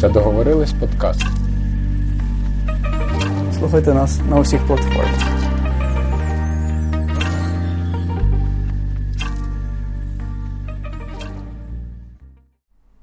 Це договорились подкаст. Слухайте нас на усіх платформах.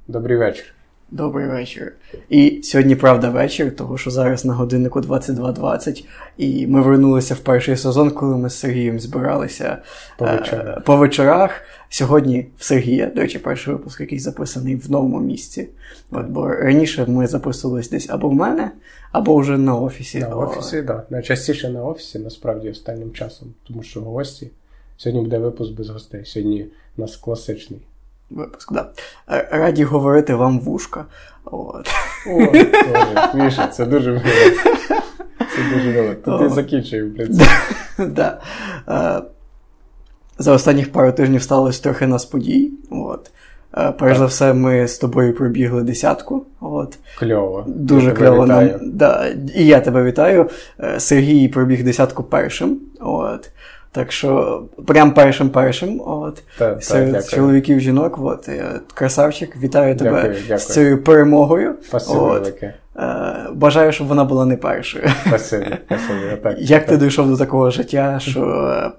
Добрий вечір. Добрий вечір. І сьогодні правда вечір, тому що зараз на годиннику 22.20, і ми вернулися в перший сезон, коли ми з Сергієм збиралися по вечорах. Е, по вечорах. Сьогодні в Сергія, до речі, перший випуск, який записаний в новому місці. От, Бо раніше ми записувались десь або в мене, або вже на офісі. На офісі, так. Да. Найчастіше на офісі, насправді, останнім часом, тому що гості. Сьогодні буде випуск без гостей. Сьогодні у нас класичний. Випуск, да. Раді говорити вам вушка. От. О, Міша, це дуже мило. Це дуже мило. То ти закінчив, принципі. Да. За останніх пару тижнів сталося трохи нас подій. От. Перш за все, ми з тобою пробігли десятку. От. Кльово. Дуже я кльово. Нам, да, І я тебе вітаю. Сергій пробіг десятку першим. От. Так що прям першим першим, от та, серед та, чоловіків жінок, от красавчик, вітаю тебе дякую, дякую. з цією перемогою. Спасибо от. велике. Е, бажаю, щоб вона була не першою. Спасибо, спасибо. Так, Як так. ти дійшов до такого життя, що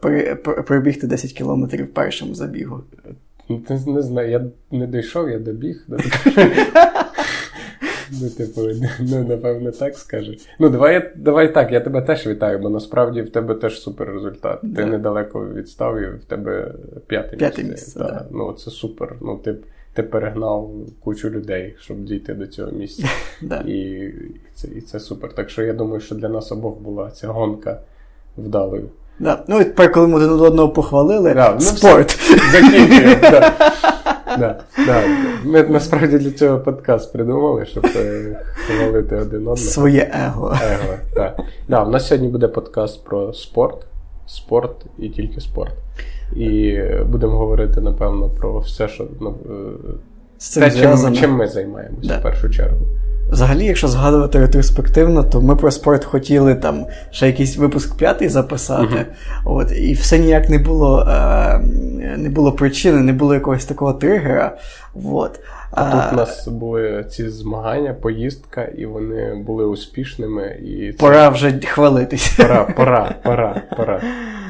пробігти 10 кілометрів першим забігу? Не, не знаю, я не дійшов, я добіг. Ну, типу, ну, напевно, так скаже. Ну, давай давай так, я тебе теж вітаю, бо насправді в тебе теж супер результат. Да. Ти недалеко відстав і в тебе п'яте місце. місце да. Ну, це супер. Ну, ти ти перегнав кучу людей, щоб дійти до цього місця. да. І це і це супер. Так що я думаю, що для нас обох була ця гонка вдалою. Да. Ну, і тепер, коли ми один одного похвалили, да, ну, спорт. Закінчуємо. да. Да, да. Ми насправді для цього подкаст придумали, щоб хвалити один одного. Своє его. Его, так. Да, У нас сьогодні буде подкаст про спорт, спорт і тільки спорт. І будемо говорити, напевно, про все, що ну, те, чим, чим ми займаємося в першу чергу. Взагалі, якщо згадувати ретроспективно, то ми про спорт хотіли там ще якийсь випуск п'ятий записати. Uh-huh. От, І все ніяк не було е, не було причини, не було якогось такого тригера. От. А, тут у нас були ці змагання, поїздка, і вони були успішними. І це... Пора вже хвалитись. Пора, пора, пора, пора.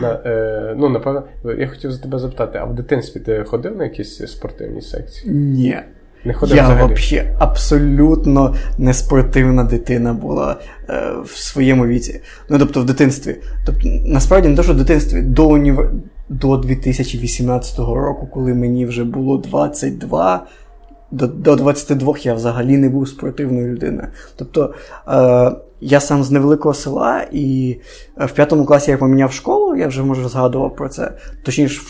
На, е, ну, напевно, я хотів за тебе запитати, а в дитинстві ти ходив на якісь спортивні секції? Ні. Не ходив Я взагалі? взагалі абсолютно неспортивна дитина була е, в своєму віці. Ну, тобто, в дитинстві. Тобто, насправді не те, що в дитинстві до універ... до 2018 року, коли мені вже було 22. До до 22 я взагалі не був спортивною людиною. Тобто е, я сам з невеликого села, і в п'ятому класі я поміняв школу, я вже може згадував про це. Точніше,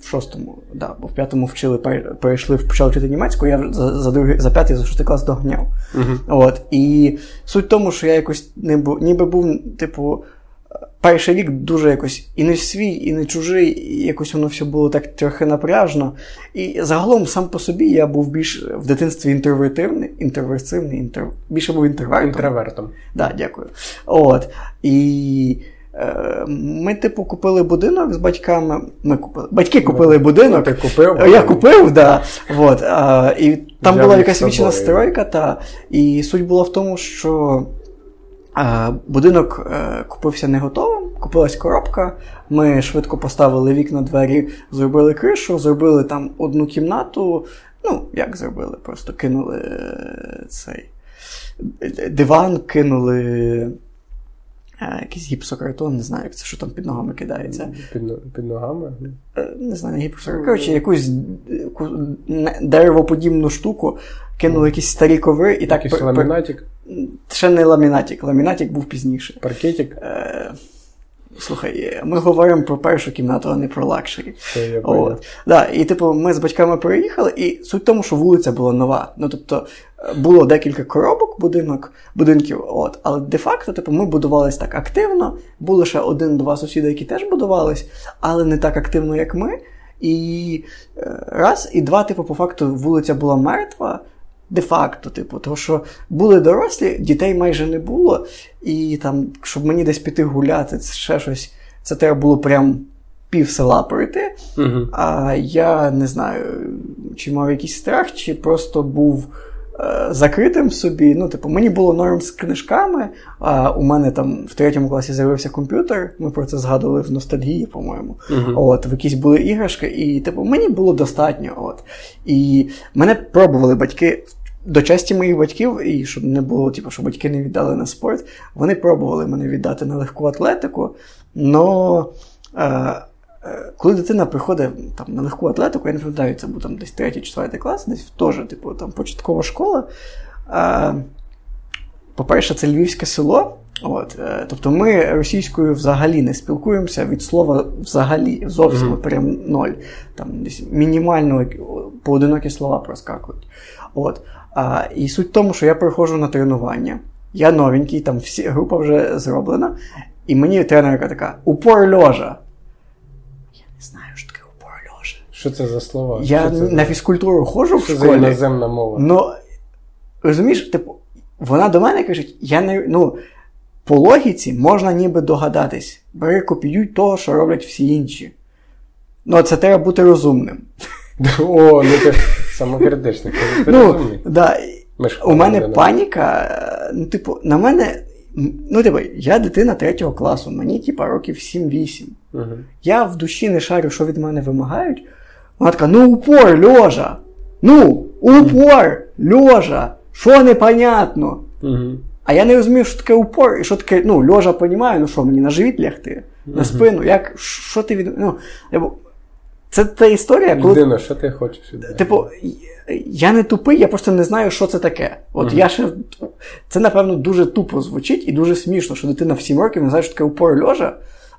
в, шостому, да, бо в п'ятому вчили, перейшли, почали вчити німецьку, я за за, другий, за п'ятий, за шостий клас доганяв. Uh-huh. От, І суть в тому, що я якось не був, ніби був, типу перший рік дуже якось і не свій, і не чужий, і якось воно все було так трохи напряжно. І загалом сам по собі я був більш в дитинстві інтровертивний, інтроверсивний, інтро... більше був інтровертом. Інтровертом. Да, дякую. От. І ми, типу, купили будинок з батьками. Ми купили. Батьки купили будинок. Ти купив? Я купив, да. От. А, І там була якась вічна стройка, та, і суть була в тому, що. Будинок е, купився не готовим, купилась коробка. Ми швидко поставили вікна двері, зробили кришу, зробили там одну кімнату. Ну, як зробили? Просто кинули е, цей диван, кинули е, якийсь гіпсокартон, не знаю, як це що там під ногами кидається. Під, під ногами? Не знаю, гіпсокартон. Коротше, якусь деревоподібну штуку, кинули якісь старі коври і так. Якийсь ламінатик? Ще не ламінатик. Ламінатик був пізніше. Паркетик? Е, Слухай, ми говоримо про першу кімнату, а не про luxury. От. Да, І, типу, ми з батьками переїхали, і суть в тому, що вулиця була нова. Ну, тобто, було декілька коробок будинок, будинків, от, але де-факто, типу, ми будувалися так активно. Було ще один-два сусіди, які теж будувались, але не так активно, як ми. І е, раз, і два, типу, по факту, вулиця була мертва. Де-факто, типу, тому що були дорослі, дітей майже не було, і там, щоб мені десь піти гуляти, це ще щось, це треба було прям пів села пройти. Uh-huh. А я не знаю, чи мав якийсь страх, чи просто був закритим в собі. Ну, типу, мені було норм з книжками, а у мене там в третьому класі з'явився комп'ютер. Ми про це згадували в ностальгії, по-моєму. Uh-huh. От, в якісь були іграшки, і типу, мені було достатньо. От. І мене пробували батьки. До часті моїх батьків, і щоб не було, типу, що батьки не віддали на спорт, вони пробували мене віддати на легку атлетику. Но е, Е, коли дитина приходить там, на легку атлетику, я не пам'ятаю, це був там десь 3-4 клас, десь теж, типу, там початкова школа. А, По-перше, це львівське село. От, е, Тобто ми російською взагалі не спілкуємося від слова взагалі, зовсім mm-hmm. прям ноль. Там десь мінімально поодинокі слова проскакують. От. А, І суть в тому, що я приходжу на тренування. Я новенький, там всі група вже зроблена. І мені тренерка така: упор льожа знаю, що таке упор льожа. Що це за слова? Я це на фізкультуру ходжу в школі. Це іноземна мова. Ну, розумієш, типу, вона до мене каже, я не. ну, по логіці можна ніби догадатись. Бери копіюй того, що роблять всі інші. Ну, це треба бути розумним. О, ну ти самокритичний. Ну, да. У мене паніка, ну, типу, на мене Ну, типу, я дитина третього класу, мені, типу, років 7-8. Угу. Я в душі не шарю, що від мене вимагають. Вона така, ну упор, льожа. Ну, упор, льожа. Що непонятно? Угу. А я не розумію, що таке упор, і що таке, ну, льожа понімаю, ну що, мені на живіт лягти, угу. на спину, як, що ти від. Ну, Це та історія, коли. Людина, що ти хочеш? Типу, я не тупий, я просто не знаю, що це таке. От mm-hmm. я ще. Це, напевно, дуже тупо звучить і дуже смішно, що дитина в 7 років не знає, що таке упор льожа.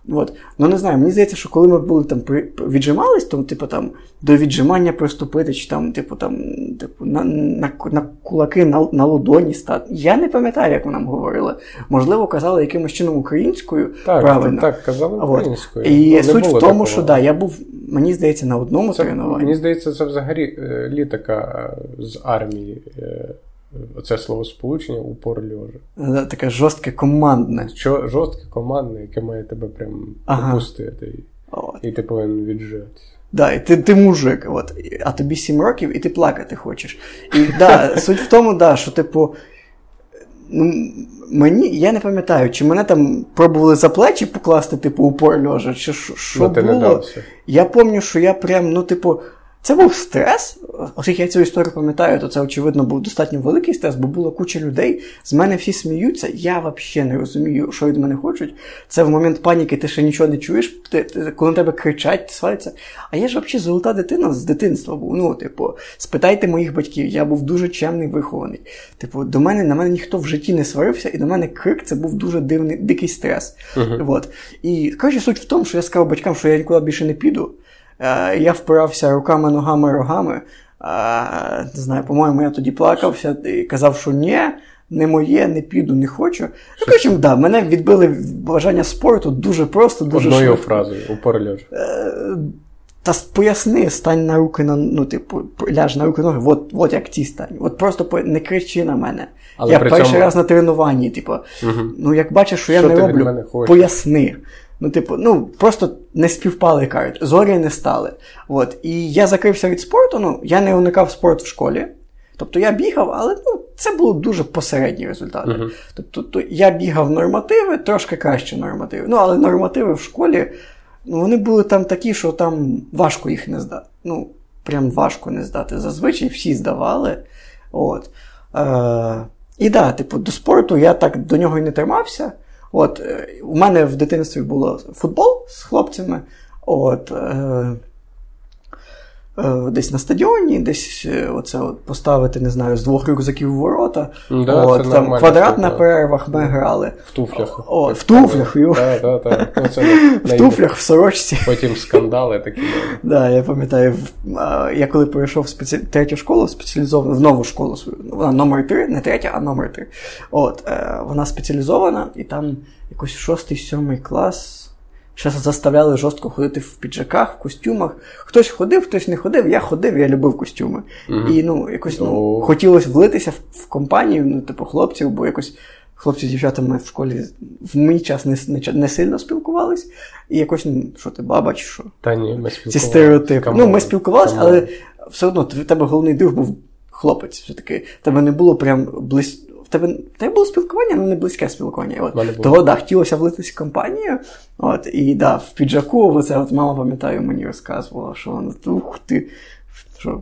От. Ну не знаю, мені здається, що коли ми були там віджимались, то типу там до віджимання приступити, чи там, типу, там, типу, на на, на кулаки на на ладоні стати. Я не пам'ятаю, як ви нам говорили. Можливо, казали якимось чином українською. Так, правильно. так, казали українською. І не суть в тому, такого. що да, я був, мені здається, на одному це, тренуванні. Мені здається, це взагалі е, літака е, з армії. Оце словосполучення упор льожа. Таке жорстке командне. Що, жорстке командне, яке має тебе прям ага. опустити. От. І ти повинен віджати. Да, і ти ти мужик, от, а тобі 7 років, і ти плакати хочеш. І да, суть в тому, да, що, типу, ну, мені, я не пам'ятаю, чи мене там пробували за плечі покласти, типу, упор льожа, чи що, що ну, було. Не я пам'ятаю, що я прям, ну, типу. Це був стрес, оскільки я цю історію пам'ятаю, то це, очевидно, був достатньо великий стрес, бо була куча людей. З мене всі сміються, я взагалі не розумію, що від мене хочуть. Це в момент паніки ти ще нічого не чуєш, ти, ти, коли на тебе кричать, сваряться. А я ж взагалі золота дитина з дитинства був. Ну, типу, спитайте моїх батьків, я був дуже чемний, вихований. Типу, до мене на мене ніхто в житті не сварився, і до мене крик це був дуже дивний, дикий стрес. Uh-huh. От. І коротше, суть в тому, що я сказав батькам, що я нікуди більше не піду. Е, я впирався руками, ногами, рогами. Е, не знаю, по-моєму, я тоді плакався і казав, що ні, не моє, не піду, не хочу. Ну, коротше, да, мене відбили бажання спорту дуже просто, дуже Одною швидко. фразою, упор льож. Е, та поясни, стань на руки на ну, типу, ляж на руки ноги, от от як ті стань. От просто не кричи на мене. Але Я перший цьому... раз на тренуванні, типу, угу. ну як бачиш, що, що я не роблю, поясни. Ну, типу, ну просто не співпали кажуть, зорі не стали. От. І я закрився від спорту, ну, я не уникав спорт в школі. Тобто я бігав, але ну, це було дуже посередні результати. Uh-huh. Тобто то, я бігав нормативи, трошки краще нормативи. Ну, але нормативи в школі ну, вони були там такі, що там важко їх не здати. Ну, прям важко не здати. Зазвичай всі здавали. От. Е, І да, типу, до спорту я так до нього і не тримався. От, е, У мене в дитинстві було футбол з хлопцями. От, е, десь на стадіоні, десь е, оце от поставити, не знаю, з двох рюкзаків в ворота. Да, от, там Квадрат на перервах ми грали. В туфлях. О, В туфлях. Да, да, да. Ну, це в туфлях, в сорочці. Потім скандали такі. Да, Я пам'ятаю, я коли прийшов в спеці... третю школу, спеціалізовану, в нову школу свою, вона номер 3, не третя, а номер 3. От, е, Вона спеціалізована, і там якось шостий-сьомий клас. Ще заставляли жорстко ходити в піджаках, в костюмах. Хтось ходив, хтось не ходив. Я ходив, я любив костюми. Mm-hmm. І ну, якось ну, oh. хотілося влитися в, компанію, ну, типу, хлопців, бо якось хлопці з дівчатами в школі в мій час не не, не сильно спілкувались. І якось, ну, що ти, баба, чи що? Та ні, ми спілкувалися. Ці стереотипи. Ну, ми спілкувалися, але все одно в тебе головний друг був хлопець. Все-таки тебе не було прям близь. Тебе те було спілкування, але не близьке спілкування. От. Того да, хотілося влитись в компанію. От, І да, в піджаку, це от мама, пам'ятаю, мені розказувала, що вона ух ти, що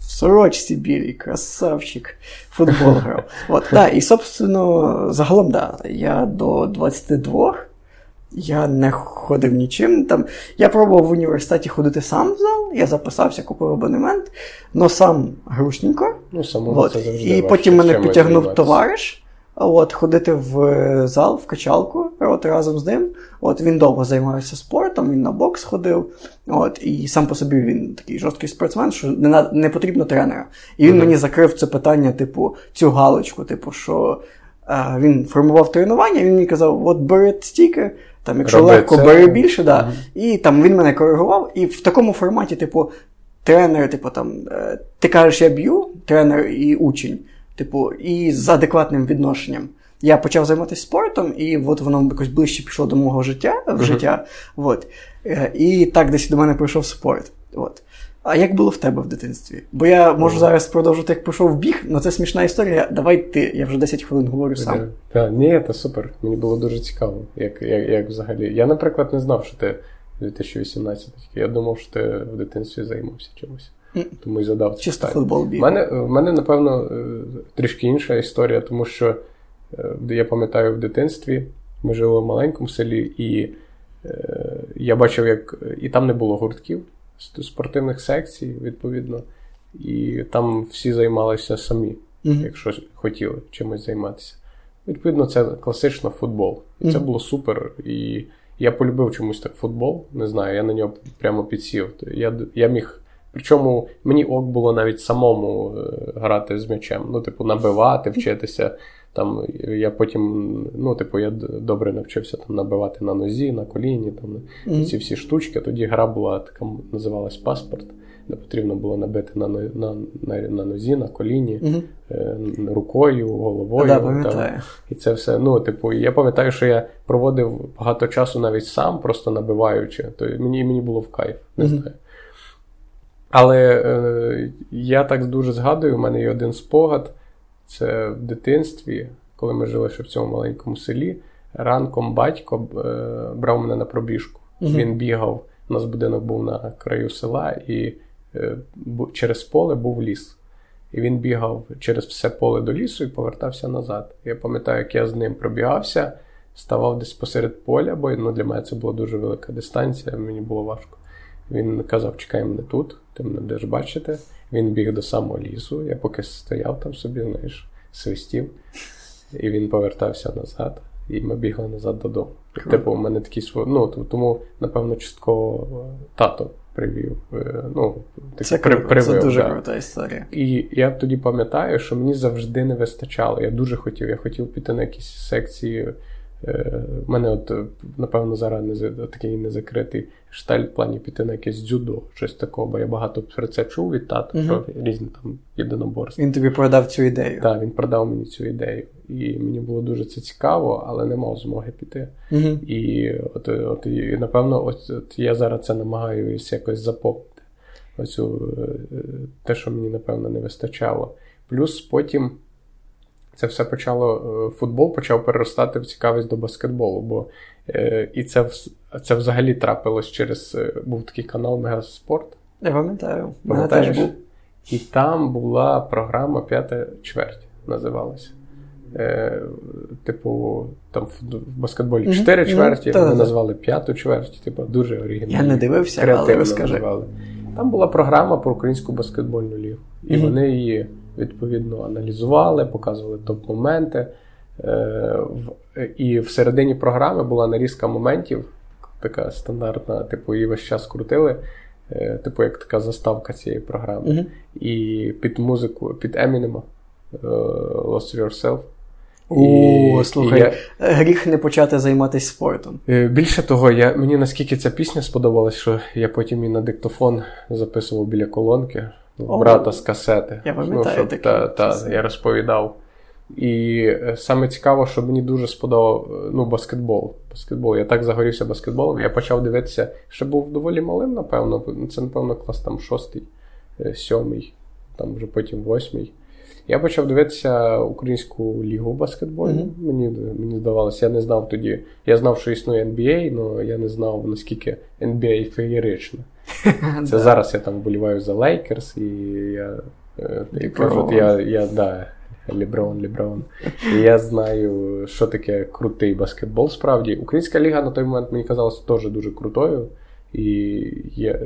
в сорочці білій, красавчик, футбол грав. От, да, І, собственно, загалом, да, я до 22 я не ходив нічим. Там, Я пробував в університеті ходити сам в зал, я записався, купив абонемент, але сам грустненько. Ну, от. це І потім мене підтягнув товариш. От, Ходити в зал, в качалку от, разом з ним. От, Він довго займався спортом, він на бокс ходив. От, І сам по собі він такий жорсткий спортсмен, що не не потрібно тренера. І він mm-hmm. мені закрив це питання, типу, цю галочку, типу, що е, він формував тренування, він мені казав: от бери стільки, там, якщо Роби легко, це... бери більше, да. Mm-hmm. і там він мене коригував. І в такому форматі, типу, тренер, типу, там, е, ти кажеш, я б'ю, тренер і учень типу, і з адекватним відношенням. Я почав займатися спортом, і от воно якось ближче пішло до мого життя в життя. От. Е, і так десь до мене прийшов спорт. От. А як було в тебе в дитинстві? Бо я можу uh-huh. зараз продовжити, як пішов в біг, але це смішна історія. Давай ти, я вже 10 хвилин говорю сам. Так, ні, це супер. Мені було дуже цікаво, як як, як взагалі. Я, наприклад, не знав, що ти 2018 Я думав, що ти в дитинстві займався чимось. Тому й задав Чисто футбол біг. У мене, в мене, напевно, е, трішки інша історія, тому що е, я пам'ятаю в дитинстві, ми жили в маленькому селі, і е, я бачив, як і там не було гуртків спортивних секцій, відповідно, і там всі займалися самі, mm-hmm. якщо хотіли чимось займатися. Відповідно, це класично футбол. І mm-hmm. це було супер. І я полюбив чомусь так футбол. Не знаю, я на нього прямо підсів. Я я міг Причому мені ок було навіть самому е, грати з м'ячем. Ну, типу, набивати, вчитися. Там Я потім, ну, типу, я добре навчився там набивати на нозі, на коліні, там, mm-hmm. ці всі штучки. Тоді гра була така, називалась паспорт, де потрібно було набити на на, на, на нозі, на коліні, mm-hmm. рукою, головою. Да, там. І це все. Ну, типу, я пам'ятаю, що я проводив багато часу навіть сам, просто набиваючи. То мені мені було в кайф, не mm-hmm. знаю. Але е, я так дуже згадую, у мене є один спогад. Це в дитинстві, коли ми жили ще в цьому маленькому селі. Ранком батько е, брав мене на пробіжку. Угу. Він бігав, у нас будинок був на краю села, і е, через поле був ліс. І він бігав через все поле до лісу і повертався назад. Я пам'ятаю, як я з ним пробігався, ставав десь посеред поля, бо ну, для мене це була дуже велика дистанція, мені було важко. Він казав, чекай мене тут, ти мене будеш бачити. Він біг до самого лісу, я поки стояв там собі, знаєш, свистів, і він повертався назад, і ми бігли назад додому. Типу, у мене такі свої. Ну, тому, напевно, частково е, тато привів. Е, ну, Це при, привив, це дуже да. крута історія. І я тоді пам'ятаю, що мені завжди не вистачало. Я дуже хотів. Я хотів піти на якісь секції. У е, мене, от, напевно, зараз не такий незакритий шталь в плані піти на якесь дзюдо, щось такого, бо я багато про це чув від тата, uh-huh. про різні там єдиноборства. Він тобі продав цю ідею. Так, він продав мені цю ідею. І мені було дуже це цікаво, але не мав змоги піти. Uh-huh. І от, от, і, напевно, от, от я зараз це намагаюся якось заповнити. Оцю, е, те, що мені, напевно, не вистачало. Плюс потім це все почало е, футбол почав переростати в цікавість до баскетболу. Бо і це це взагалі трапилось через е, був такий канал Мегаспорт. Я пам'ятаю, Пам'ятаєш? був. І там була програма П'ята чверть називалася. Е, Типу, там в баскетболі mm-hmm. чверті, mm-hmm. вони назвали п'яту чверть, типу, дуже оригінально. Я не дивився, але розкажи. Називали. Там була програма про українську баскетбольну лігу. І mm-hmm. вони її відповідно аналізували, показували топ-моменти. Е, і в середині програми була нарізка моментів, така стандартна, типу, її весь час крутили. Е, типу, як така заставка цієї програми. Uh-huh. І під музику, під Емінема Lost Yourself. О, слухай, я... гріх не почати займатися спортом. Е, більше того, я, мені наскільки ця пісня сподобалась, що я потім і на диктофон записував біля колонки О, брата з касети. Я пам'ятаю ну, щоб, та, та, Я розповідав. І е, саме цікаво, що мені дуже сподобав ну, баскетбол. Баскетбол. Я так загорівся баскетболом. Я почав дивитися, ще був доволі малим, напевно. Це, напевно, клас там шостий, е, сьомий. там вже потім восьмий. Я почав дивитися українську лігу баскетболу. Mm-hmm. Мені мені здавалося, я не знав тоді. Я знав, що існує NBA, але я не знав, наскільки NBA феєрична. Це зараз я там вболіваю за Лейкерс, і я кажу, я, я да, Ліброн, Ліброн. І я знаю, що таке крутий баскетбол справді. Українська ліга на той момент мені казалася теж дуже крутою. І я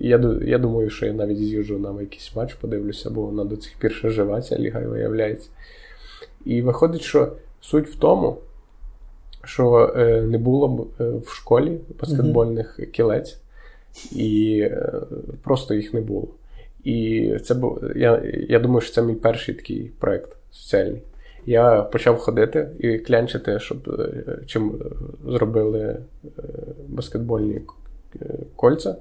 я, я думаю, що я навіть з'їжджу на якийсь матч, подивлюся, бо вона до цих пір ще жива, ця ліга виявляється. І виходить, що суть в тому, що е, не було е, в школі баскетбольних mm-hmm. кілець, і е, просто їх не було. І це був, я я думаю, що це мій перший такий проєкт соціальний. Я почав ходити і клянчити, щоб е, чим зробили е, баскетбольні кольця.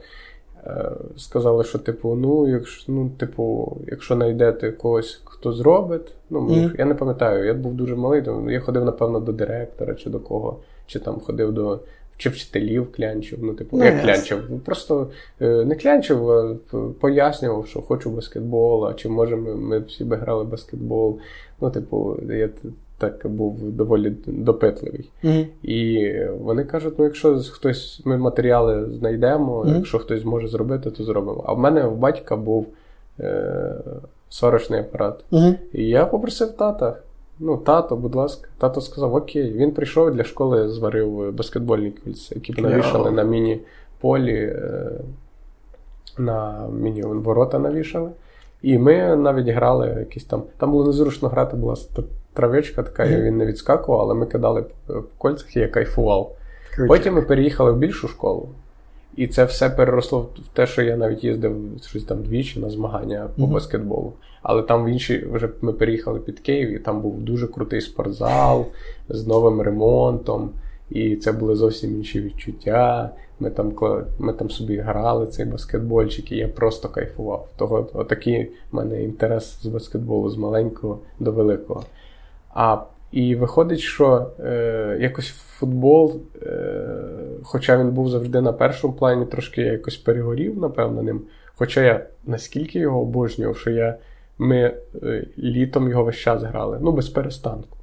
Е, сказали, що, типу, ну, якщо ну, типу, якщо знайдете когось, хто зробить, ну, mm-hmm. я не пам'ятаю, я був дуже малий, то я ходив, напевно, до директора чи до кого, чи там ходив до чи вчителів клянчив. Ну, типу, no, як yes. клянчив. Просто е, не клянчив, а пояснював, що хочу баскетбол, а чи може ми, ми всі би грали баскетбол. Ну, типу, я так був доволі допитливий. Mm-hmm. І вони кажуть: ну, якщо хтось ми матеріали знайдемо, mm-hmm. якщо хтось зможе зробити, то зробимо. А в мене в батька був е, сварочний апарат. Mm-hmm. І я попросив тата. Ну, тато, будь ласка, тато сказав: Окей, він прийшов для школи, зварив баскетбольні кільця, які б навішали на міні-полі, е, на міні-ворота навішали. І ми навіть грали якісь там. Там було незручно грати, була травичка така, і він не відскакував, але ми кидали по кольцях і я кайфував. Потім ми переїхали в більшу школу. І це все переросло в те, що я навіть їздив щось там двічі на змагання по mm-hmm. баскетболу. Але там в інші вже ми переїхали під Київ, і там був дуже крутий спортзал з новим ремонтом. І це були зовсім інші відчуття. Ми там ми там собі грали цей баскетбольчик, і я просто кайфував. Того отакий в мене інтерес з баскетболу з маленького до великого. А і виходить, що е, якось футбол, е, хоча він був завжди на першому плані, трошки я якось перегорів, напевно, ним. Хоча я наскільки його обожнював, що я, ми е, літом його весь час грали, ну, без перестанку.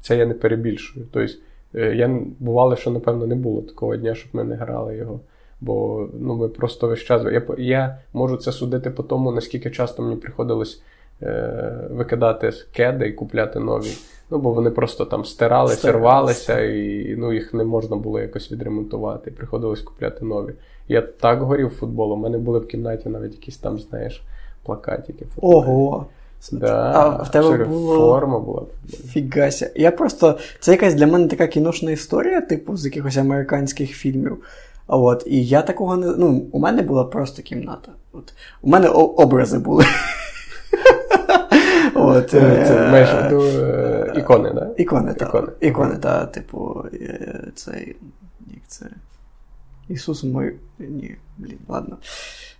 Це я не перебільшую. Тобто, е, я бувало, що, напевно, не було такого дня, щоб ми не грали його. Бо ну, ми просто весь час. Я я можу це судити по тому, наскільки часто мені приходилось е, викидати кеди і купляти нові. Ну, бо вони просто там стиралися, рвалися, і ну, їх не можна було якось відремонтувати. Приходилось купляти нові. Я так горів футболом, у мене були в кімнаті навіть якісь там, знаєш, плакатики. Ого! Да, а в тебе було... форма була. Фігася. Я просто. Це якась для мене така кіношна історія, типу, з якихось американських фільмів. От, І я такого не. Ну, у мене була просто кімната. От. У мене образи були. От, Це е, маєш е, ікони, да? Ікони, так. Ікони, ікони так, типу, е, цей. Як це? Ісус мой. Ні, блін, ладно.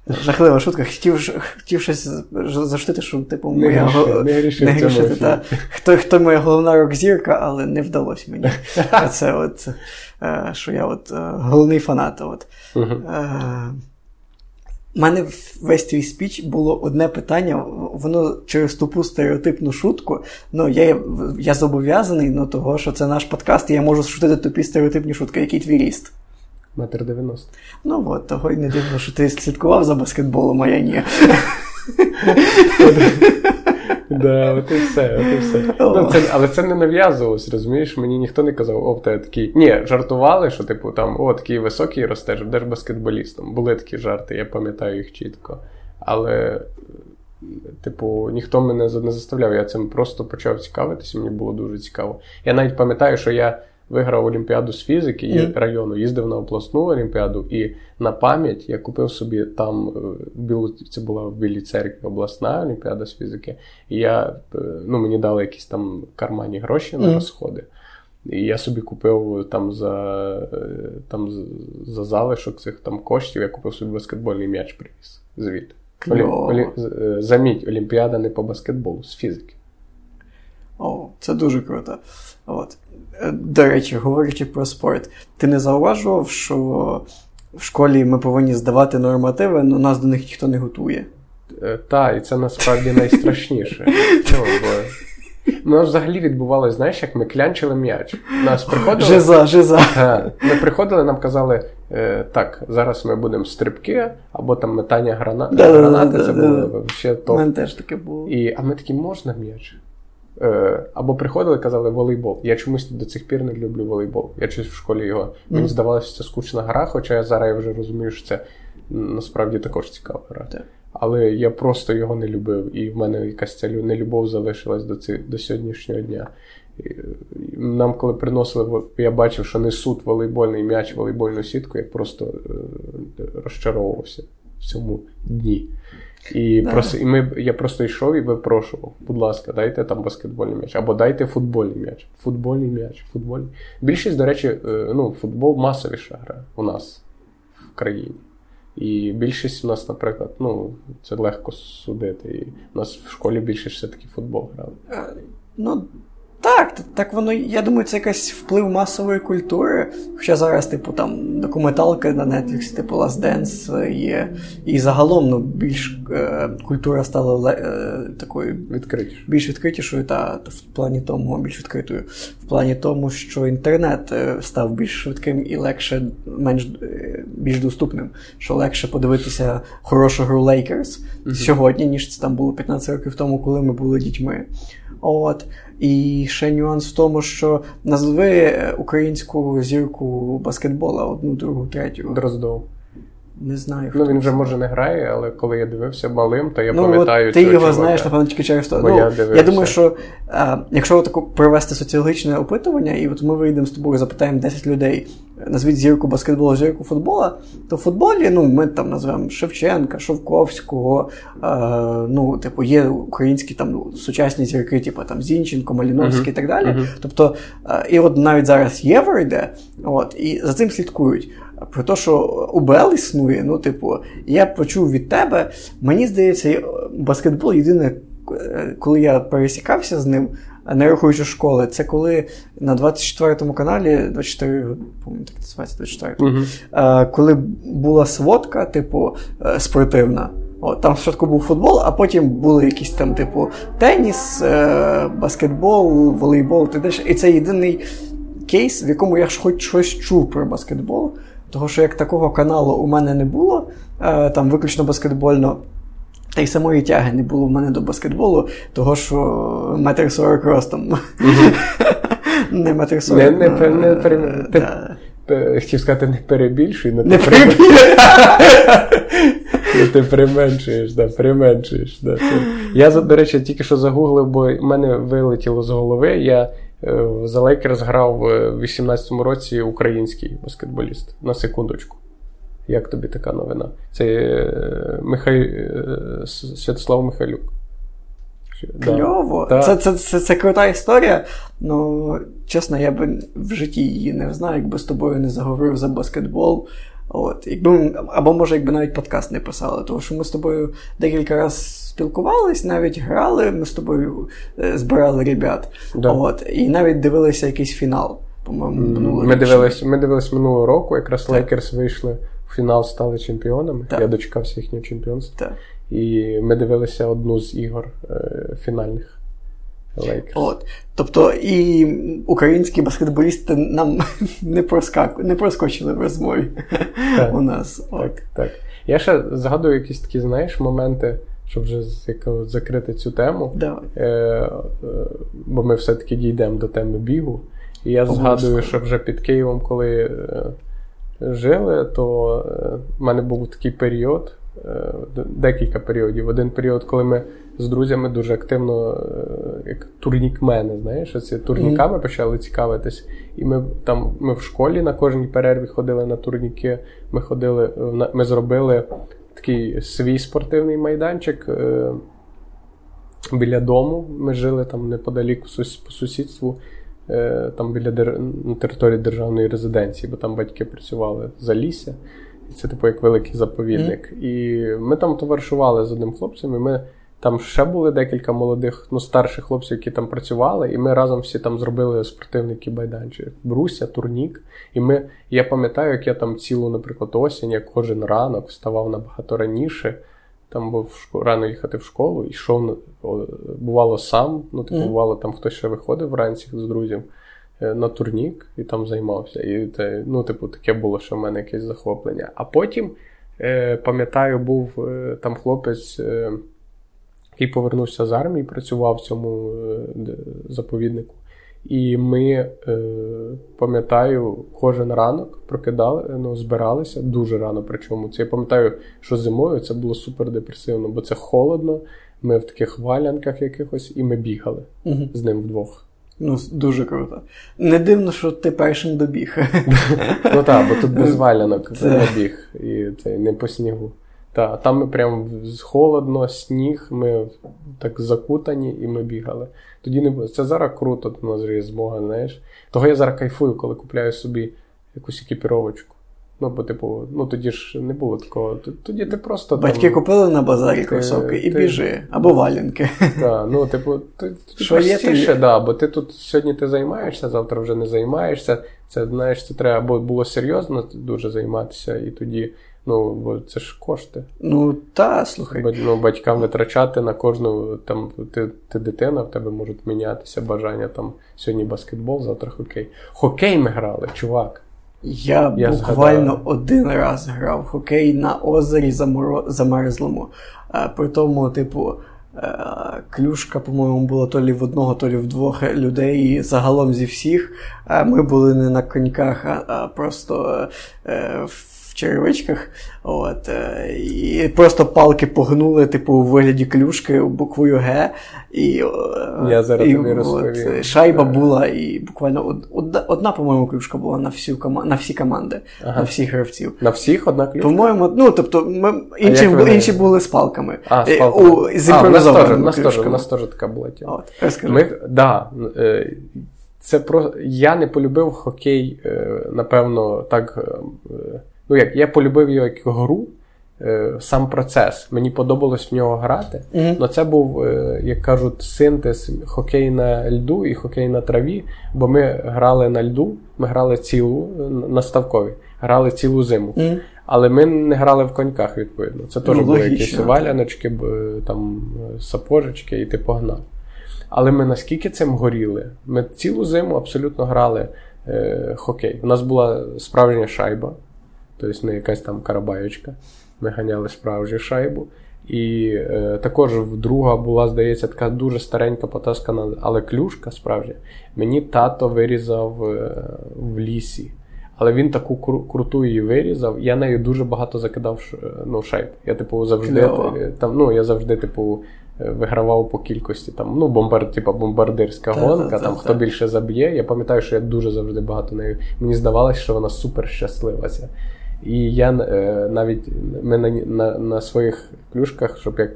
Жахлива шутка. Хотів хотів щось заштити, що типу моя не, го... не, не грішити. Та, хто хто моя головна рок-зірка, але не вдалося мені. Це от, що я от головний фанат. От. Uh-huh. У мене весь твій спіч було одне питання, воно через тупу стереотипну шутку. Ну, я я зобов'язаний ну, того, що це наш подкаст, і я можу шутити тупі стереотипні шутки, який твій ріст. Метр дев'яносто. Ну от, того й не дивно, що ти слідкував за баскетболом, а я ні. Да, от і все, от і все. Ну, це, Але це не нав'язувалось, розумієш? Мені ніхто не казав, о, в тебе такий. Ні, жартували, що, типу, там, о, такий високий ростеш, будеш баскетболістом. Були такі жарти, я пам'ятаю їх чітко. Але, типу, ніхто мене не заставляв. Я цим просто почав цікавитися, мені було дуже цікаво. Я навіть пам'ятаю, що я виграв Олімпіаду з фізики і mm. району, їздив на обласну Олімпіаду, і на пам'ять я купив собі там е, білу, це була в Білій церкві обласна Олімпіада з фізики. І я, е, ну, мені дали якісь там карманні гроші на mm. розходи. І я собі купив там за е, там за залишок цих там коштів, я купив собі баскетбольний м'яч привіз звідти. Олі... Олі... Заміть, Олімпіада не по баскетболу, з фізики. О, це дуже круто. От. До речі, говорячи про спорт, ти не зауважував, що в школі ми повинні здавати нормативи, але нас до них ніхто не готує. Е, та, і це насправді найстрашніше. Ну, бо... У нас взагалі відбувалося, знаєш, як ми клянчили м'яч. Нас приходили... Жиза, жиза. Та, ми приходили, нам казали, е, так, зараз ми будемо стрибки, або там метання грана... Да, гранати, да, це да, було ще топ. мене теж таке було. І, а ми такі, можна м'яч? Е, або приходили, казали волейбол. Я чомусь до цих пір не люблю волейбол. Я щось в школі його. Мені здавалося, це скучна гра, хоча я зараз я вже розумію, що це насправді також цікава гра. Так. Але я просто його не любив, і в мене якась ця лю- нелюбов залишилась до, ці, до сьогоднішнього дня. Нам, коли приносили, я бачив, що несуть волейбольний м'яч, волейбольну сітку, я просто е, розчаровувався в цьому дні. І, Да. прос... і ми, я просто йшов і випрошував, будь ласка, дайте там баскетбольний м'яч, або дайте футбольний м'яч. Футбольний м'яч, футбольний. Більшість, до речі, е, ну, футбол масовіша гра у нас в країні. І більшість у нас, наприклад, ну, це легко судити. І у нас в школі більшість все-таки футбол грали. Е, Ну, так, так воно, я думаю, це якийсь вплив масової культури. Хоча зараз, типу, там документалки на Netflix, типу Last Dance е, є. І загалом ну, більш е, культура стала е, такою Відкриті. більш відкритішою, та, в плані тому, більш відкритою, в плані тому, що інтернет е, став більш швидким і легше, менш е, більш доступним, що легше подивитися хорошу гру Lakers сьогодні, ніж це там було 15 років тому, коли ми були дітьми. От. І ще нюанс в тому, що назви українську зірку баскетбола одну, другу, третю. Дроздов. Не знаю. Ну хто він вже може не грає, але коли я дивився малим, то я Ну, пам'ятаю от ти цього його чувака. знаєш, напевно, тільки через то. Бо ну, я я, думаю, що а, якщо таку провести соціологічне опитування, і от ми вийдемо з тобою, запитаємо 10 людей, назвіть зірку баскетболу, зірку футбола, то в футболі ну, ми там назвемо Шевченка, Шовковського, а, ну, типу, є українські там сучасні зірки, типу там Зінченко, Маліновський Мгм. і так далі. Мгм. Тобто, а, і от навіть зараз Євро йде, от, і за цим слідкують. Про те, що УБЛ існує, ну, типу, я почув від тебе, мені здається, баскетбол єдине, е, коли я пересікався з ним, не рахуючи школи, це коли на 24 каналі, 24, по-моєму, так називається 24, Мгм. е, коли була сводка, типу, е, спортивна. От, там спочатку був футбол, а потім були якісь там, типу, теніс, баскетбол, волейбол, і далі. І це єдиний кейс, в якому я ж хоч щось чув про баскетбол. Того, що як такого каналу у мене не було, е, там виключно баскетбольно. Та й самої тяги не було в мене до баскетболу, того що метр сорок ростом. Не метр сорок. Не- не не е, Хотів сказати, не перебільшуй, але Не ти, перебільшуй. Ну, ти применшуєш, да, применшуєш. Да. Я, до речі, тільки що загуглив, бо в мене вилетіло з голови. Я за Лейкерс грав е, в 18-му році український баскетболіст. На секундочку. Як тобі така новина? Це е, Михай... е, Святослав Михайлюк. Що- да. Це, це, це, це крута історія. Ну, чесно, я би в житті її не знаю, якби з тобою не заговорив за баскетбол. От, якби, або може, якби навіть подкаст не писали, тому що ми з тобою декілька разів спілкувались, навіть грали, ми з тобою е, збирали ребят. Да. От, і навіть дивилися якийсь фінал. По-моєму, минулого Ми року. дивились, ми дивились минулого року, якраз Так. Лейкерс вийшли в фінал, стали чемпіонами. Так. Я дочекався їхнього чемпіонства. Так. І ми дивилися одну з ігор е, фінальних Лейкерс. От. Тобто і українські баскетболісти нам не, проскаку, не проскочили в розмові Так. у нас. От. Так, так. Я ще згадую якісь такі, знаєш, моменти, щоб вже закрити цю тему. Давай. Е, е, бо ми все-таки дійдемо до теми бігу. І я Обов'язково. згадую, що вже під Києвом, коли е, жили, то е, в мене був такий період, декілька періодів. Один період, коли ми з друзями дуже активно, е, як турнікмени, знаєш, ці турніками почали цікавитись. І ми там ми в школі на кожній перерві ходили на турніки. Ми ходили, е, ми зробили такий свій спортивний майданчик. е, Біля дому ми жили там неподалік по сусідству, е, там біля дер... на території державної резиденції, бо там батьки працювали за лісся. І це типу як великий заповідник. І ми там товаришували з одним хлопцем, і ми там ще були декілька молодих, ну, старших хлопців, які там працювали, і ми разом всі там зробили спортивний кібайданчик. Бруся, турнік. І ми, я пам'ятаю, як я там цілу, наприклад, осінь, як кожен ранок вставав набагато раніше. там був рано їхати в школу, йшов, бувало сам, ну, типу, mm. бувало, там хтось ще виходив вранці з друзів е, на турнік і там займався. І ну, типу, таке було, що в мене якесь захоплення. А потім, е, пам'ятаю, був е, там хлопець, е, який повернувся з армії, працював в цьому е, заповіднику. І ми, е, пам'ятаю, кожен ранок прокидали, ну, збиралися дуже рано. Причому це я пам'ятаю, що зимою це було супер депресивно, бо це холодно. Ми в таких валянках якихось, і ми бігали угу. з ним вдвох. Ну, дуже круто. Не дивно, що ти першим добіг. Ну так, бо тут без валянок добіг і це не по снігу. Так, там ми прям холодно, сніг, ми так закутані і ми бігали. Тоді не Це зараз круто, у нас є змога, знаєш. Того я зараз кайфую, коли купляю собі якусь екіпіровочку. Ну, бо, типу, ну тоді ж не було такого. Тоді ти просто. Батьки там, купили на базарі кросовки і ти, біжи, або валянки. Так, ну, типу, ти, ти Що простіше, да, бо ти тут сьогодні ти займаєшся, завтра вже не займаєшся. Це знаєш, це треба або було серйозно дуже займатися, і тоді Ну, бо це ж кошти. Ну, та, слухай. Бо, ну, Батькам витрачати на кожну там ти ти дитина, в тебе можуть мінятися бажання там сьогодні баскетбол, завтра хокей. Хокей ми грали, чувак. Я, Я буквально згадаю. один раз грав хокей на озері замерзлому. При тому, типу, е, клюшка, по-моєму, була то лі в одного, то лі в двох людей. І загалом зі всіх ми були не на коньках, а, просто е, в черевичках. От, е, І просто палки погнули, типу, у вигляді клюшки буквою Г. І, е, Я зараз і, тобі розповім. Шайба була, і буквально одна, одна по-моєму, клюшка була на всю кома... на всі команди, ага. на всіх гравців. На всіх одна клюшка? По-моєму, ну, тобто, ми... інші, вони... інші були з палками. А, з е, палками. У, з а, у нас теж така була тема. От. Ми, да, це про... Я не полюбив хокей, напевно, так ну як я полюбив його як гру, е, сам процес. Мені подобалось в нього грати. Mm-hmm. Але це був, е, як кажуть, синтез хокей на льду і хокей на траві. Бо ми грали на льду, ми грали цілу на ставкові, грали цілу зиму. Mm-hmm. Але ми не грали в коньках, відповідно. Це теж ну, були логічно. якісь валяночки, там сапожечки, і ти погнав. Але ми наскільки цим горіли, ми цілу зиму абсолютно грали е, хокей. У нас була справжня шайба. Тобто не якась там карабаєчка. Ми ганяли справжню шайбу. І е, також друга була, здається, така дуже старенька потаскана, але клюшка справжня. Мені тато вирізав е, в лісі. Але він таку кру- круту її вирізав. Я нею дуже багато закидав ну, шайб. Я, типу, завжди е, там, ну, я завжди, типу, е, вигравав по кількості там, ну, бомбар, типу, бомбардирська та, гонка, та, та, там хто більше заб'є. Я пам'ятаю, що я дуже завжди багато нею. Мені здавалося, що вона супер щаслива. І я е, навіть ми на на, на своїх клюшках, щоб як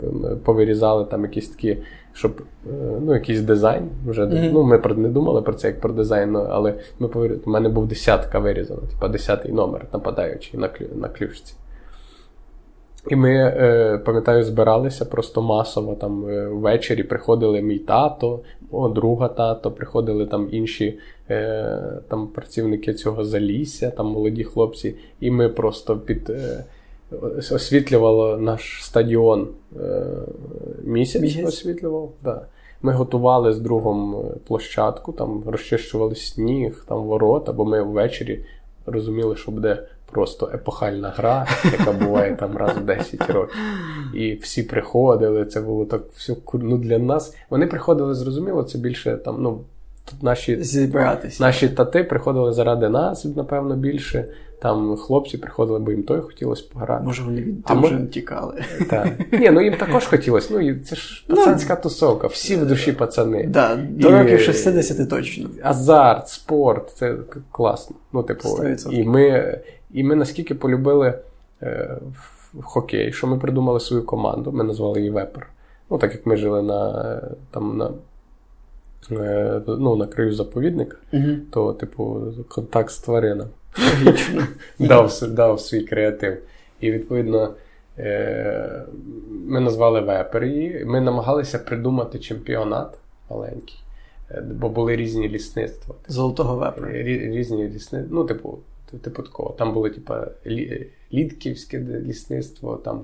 повирізали там якісь такі, щоб е, ну, якийсь дизайн. вже mm-hmm. ну, Ми про, не думали про це як про дизайн, але ми повирізали. У мене був десятка вирізана, типа десятий номер нападаючий на клю, на клюшці. І ми, е, пам'ятаю, збиралися просто масово там е, ввечері приходили мій тато, о, друга тато, приходили там інші е, там працівники цього залісся, там молоді хлопці, і ми просто під освітлювало наш стадіон місяць, місяць? освітлював. Да. Ми готували з другом площадку, там розчищували сніг, там ворота, бо ми ввечері розуміли, що буде просто епохальна гра, яка буває там раз в 10 років. І всі приходили, це було так все ну, для нас. Вони приходили, зрозуміло, це більше там, ну. Наші Зібратися. наші тати приходили заради нас, напевно, більше. Там хлопці приходили, бо їм той хотілося пограти. Може, вони від дружин тікали. Так. Ні, ну їм також хотілося. Ну, це ж ну, пацанська тусовка, всі в душі пацани. Да, До років 60 точно. Азарт, спорт це класно. Ну, типу, 100%. І ми і ми наскільки полюбили е, хокей, що ми придумали свою команду, ми назвали її Вепер. Ну, так як ми жили на там на е, ну, на краю заповідника, uh то, типу, контакт з тваринами дав, дав свій креатив. І відповідно. Е, ми назвали Вепер її. Ми намагалися придумати чемпіонат маленький, е, бо були різні лісництва. Золотого вепера. Різні лісництва. Ну, типу, типу такого. Там було, типу, Лідківське лісництво, там е,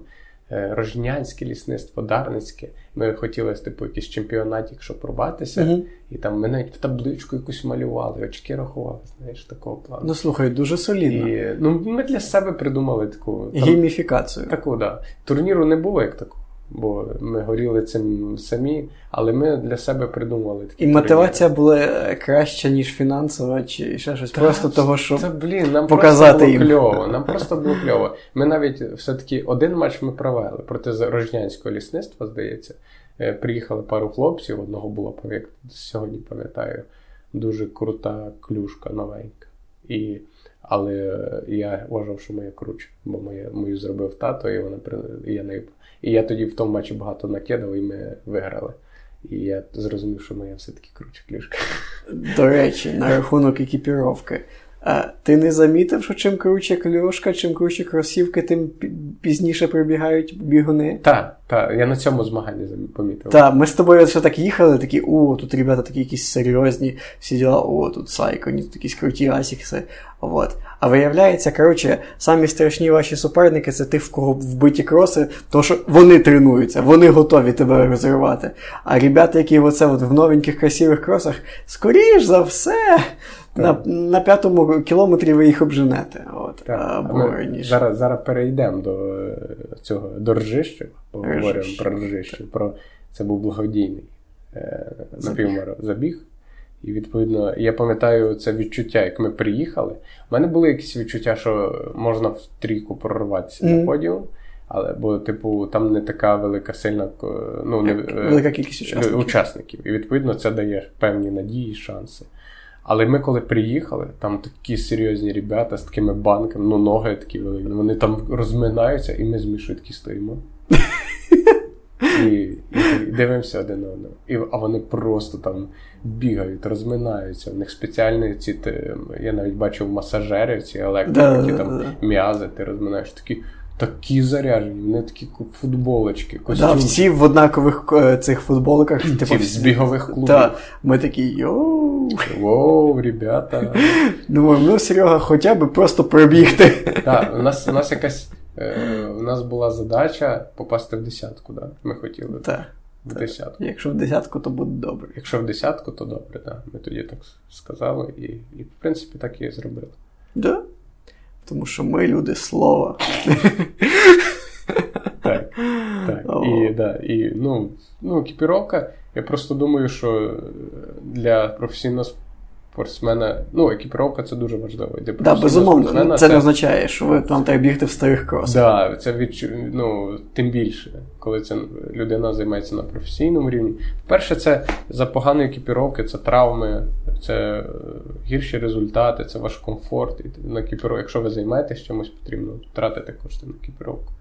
Рожнянське лісництво, Дарницьке. Ми хотіли типу, якийсь чемпіонатик, щоб пробатися. Uh-huh. І там ми навіть в табличку якусь малювали, очки рахували, знаєш, такого плану. Ну слухай, дуже солідно. І, ну, Ми для себе придумали таку там, гейміфікацію. Таку, да. Турніру не було як такого бо ми горіли цим самі, але ми для себе придумали такі. І мотивація була краща, ніж фінансова, чи ще щось. Та, просто того, щоб та, блін, нам показати просто було кльово. Нам просто було кльово. Ми навіть все-таки один матч ми провели проти Рожнянського лісництва, здається. Е, приїхали пару хлопців, одного було як сьогодні пам'ятаю, дуже крута клюшка новенька. І але я вважав, що моя круче, бо моє, мою зробив тато, і вона і я не і я тоді в тому матчі багато накидав, і ми виграли. І я зрозумів, що моя все-таки круче клюшка. До речі, на рахунок екіпіровки. А Ти не замітив, що чим круче клюшка, чим круче кросівки, тим пізніше прибігають бігуни? Так, так, я на цьому змаганні помітив. Так, ми з тобою ще так їхали, такі, о, тут ребята такі якісь серйозні, всі діла, о, тут сайко, тут якісь круті асікси. Вот. А виявляється, коротше, самі страшні ваші суперники це ти, в кого вбиті кроси, то що вони тренуються, вони готові тебе розривати. А ребята, які оце от в новеньких красивих кросах, скоріш за все, на на п'ятому кілометрі ви їх обженете. От, або Зараз зараз перейдемо до е, цього до ржища, поговоримо про ржище. Про це був благодійний е, напівмарафон забіг. І, відповідно, я пам'ятаю це відчуття, як ми приїхали. У мене були якісь відчуття, що можна в трійку прорватися mm-hmm. на подіум. Але, бо, типу, там не така велика сильна ну, не, велика кількість учасників. учасників. І відповідно це дає певні надії, шанси. Але ми, коли приїхали, там такі серйозні ребята з такими банками, ну ноги такі великі, вони там розминаються, і ми з Мішою такі стоїмо. І, і дивимося один на одного. І, А вони просто там бігають, розминаються. У них спеціальні ці ти, я навіть бачив масажери, ці електрики, да, там м'язи, ти розминаєш такі. Такі заряжені, вони такі футболочки. костюм. Да, всі в однакових е, цих футболках. Типу, з бігових клубів. Да, Ми такі йоу. Воу, ребята. Думаю, ну Серега, хоча б просто пробігти. Так, у нас у нас якась. Е, у нас була задача попасти в десятку, да? Ми хотіли. Так. В десятку. Якщо в десятку, то буде добре. Якщо в десятку, то добре, так. Ми тоді так сказали і, і в принципі, так і зробили. Да? Тому що ми люди слова. Так. так. І, да, і, ну, ну, екіпіровка, я просто думаю, що для професійного спортсмена, ну, екіпіровка це дуже важливо. Для да, безумовно, це, це не означає, що ви там треба бігти в старих кросах. Да, це відчу... ну, тим більше, коли це людина займається на професійному рівні. Перше, це за поганої екіпіровки, це травми, це е, гірші результати, це ваш комфорт. І на екіпіровку, якщо ви займаєтесь чимось, потрібно тратити кошти на екіпіровку.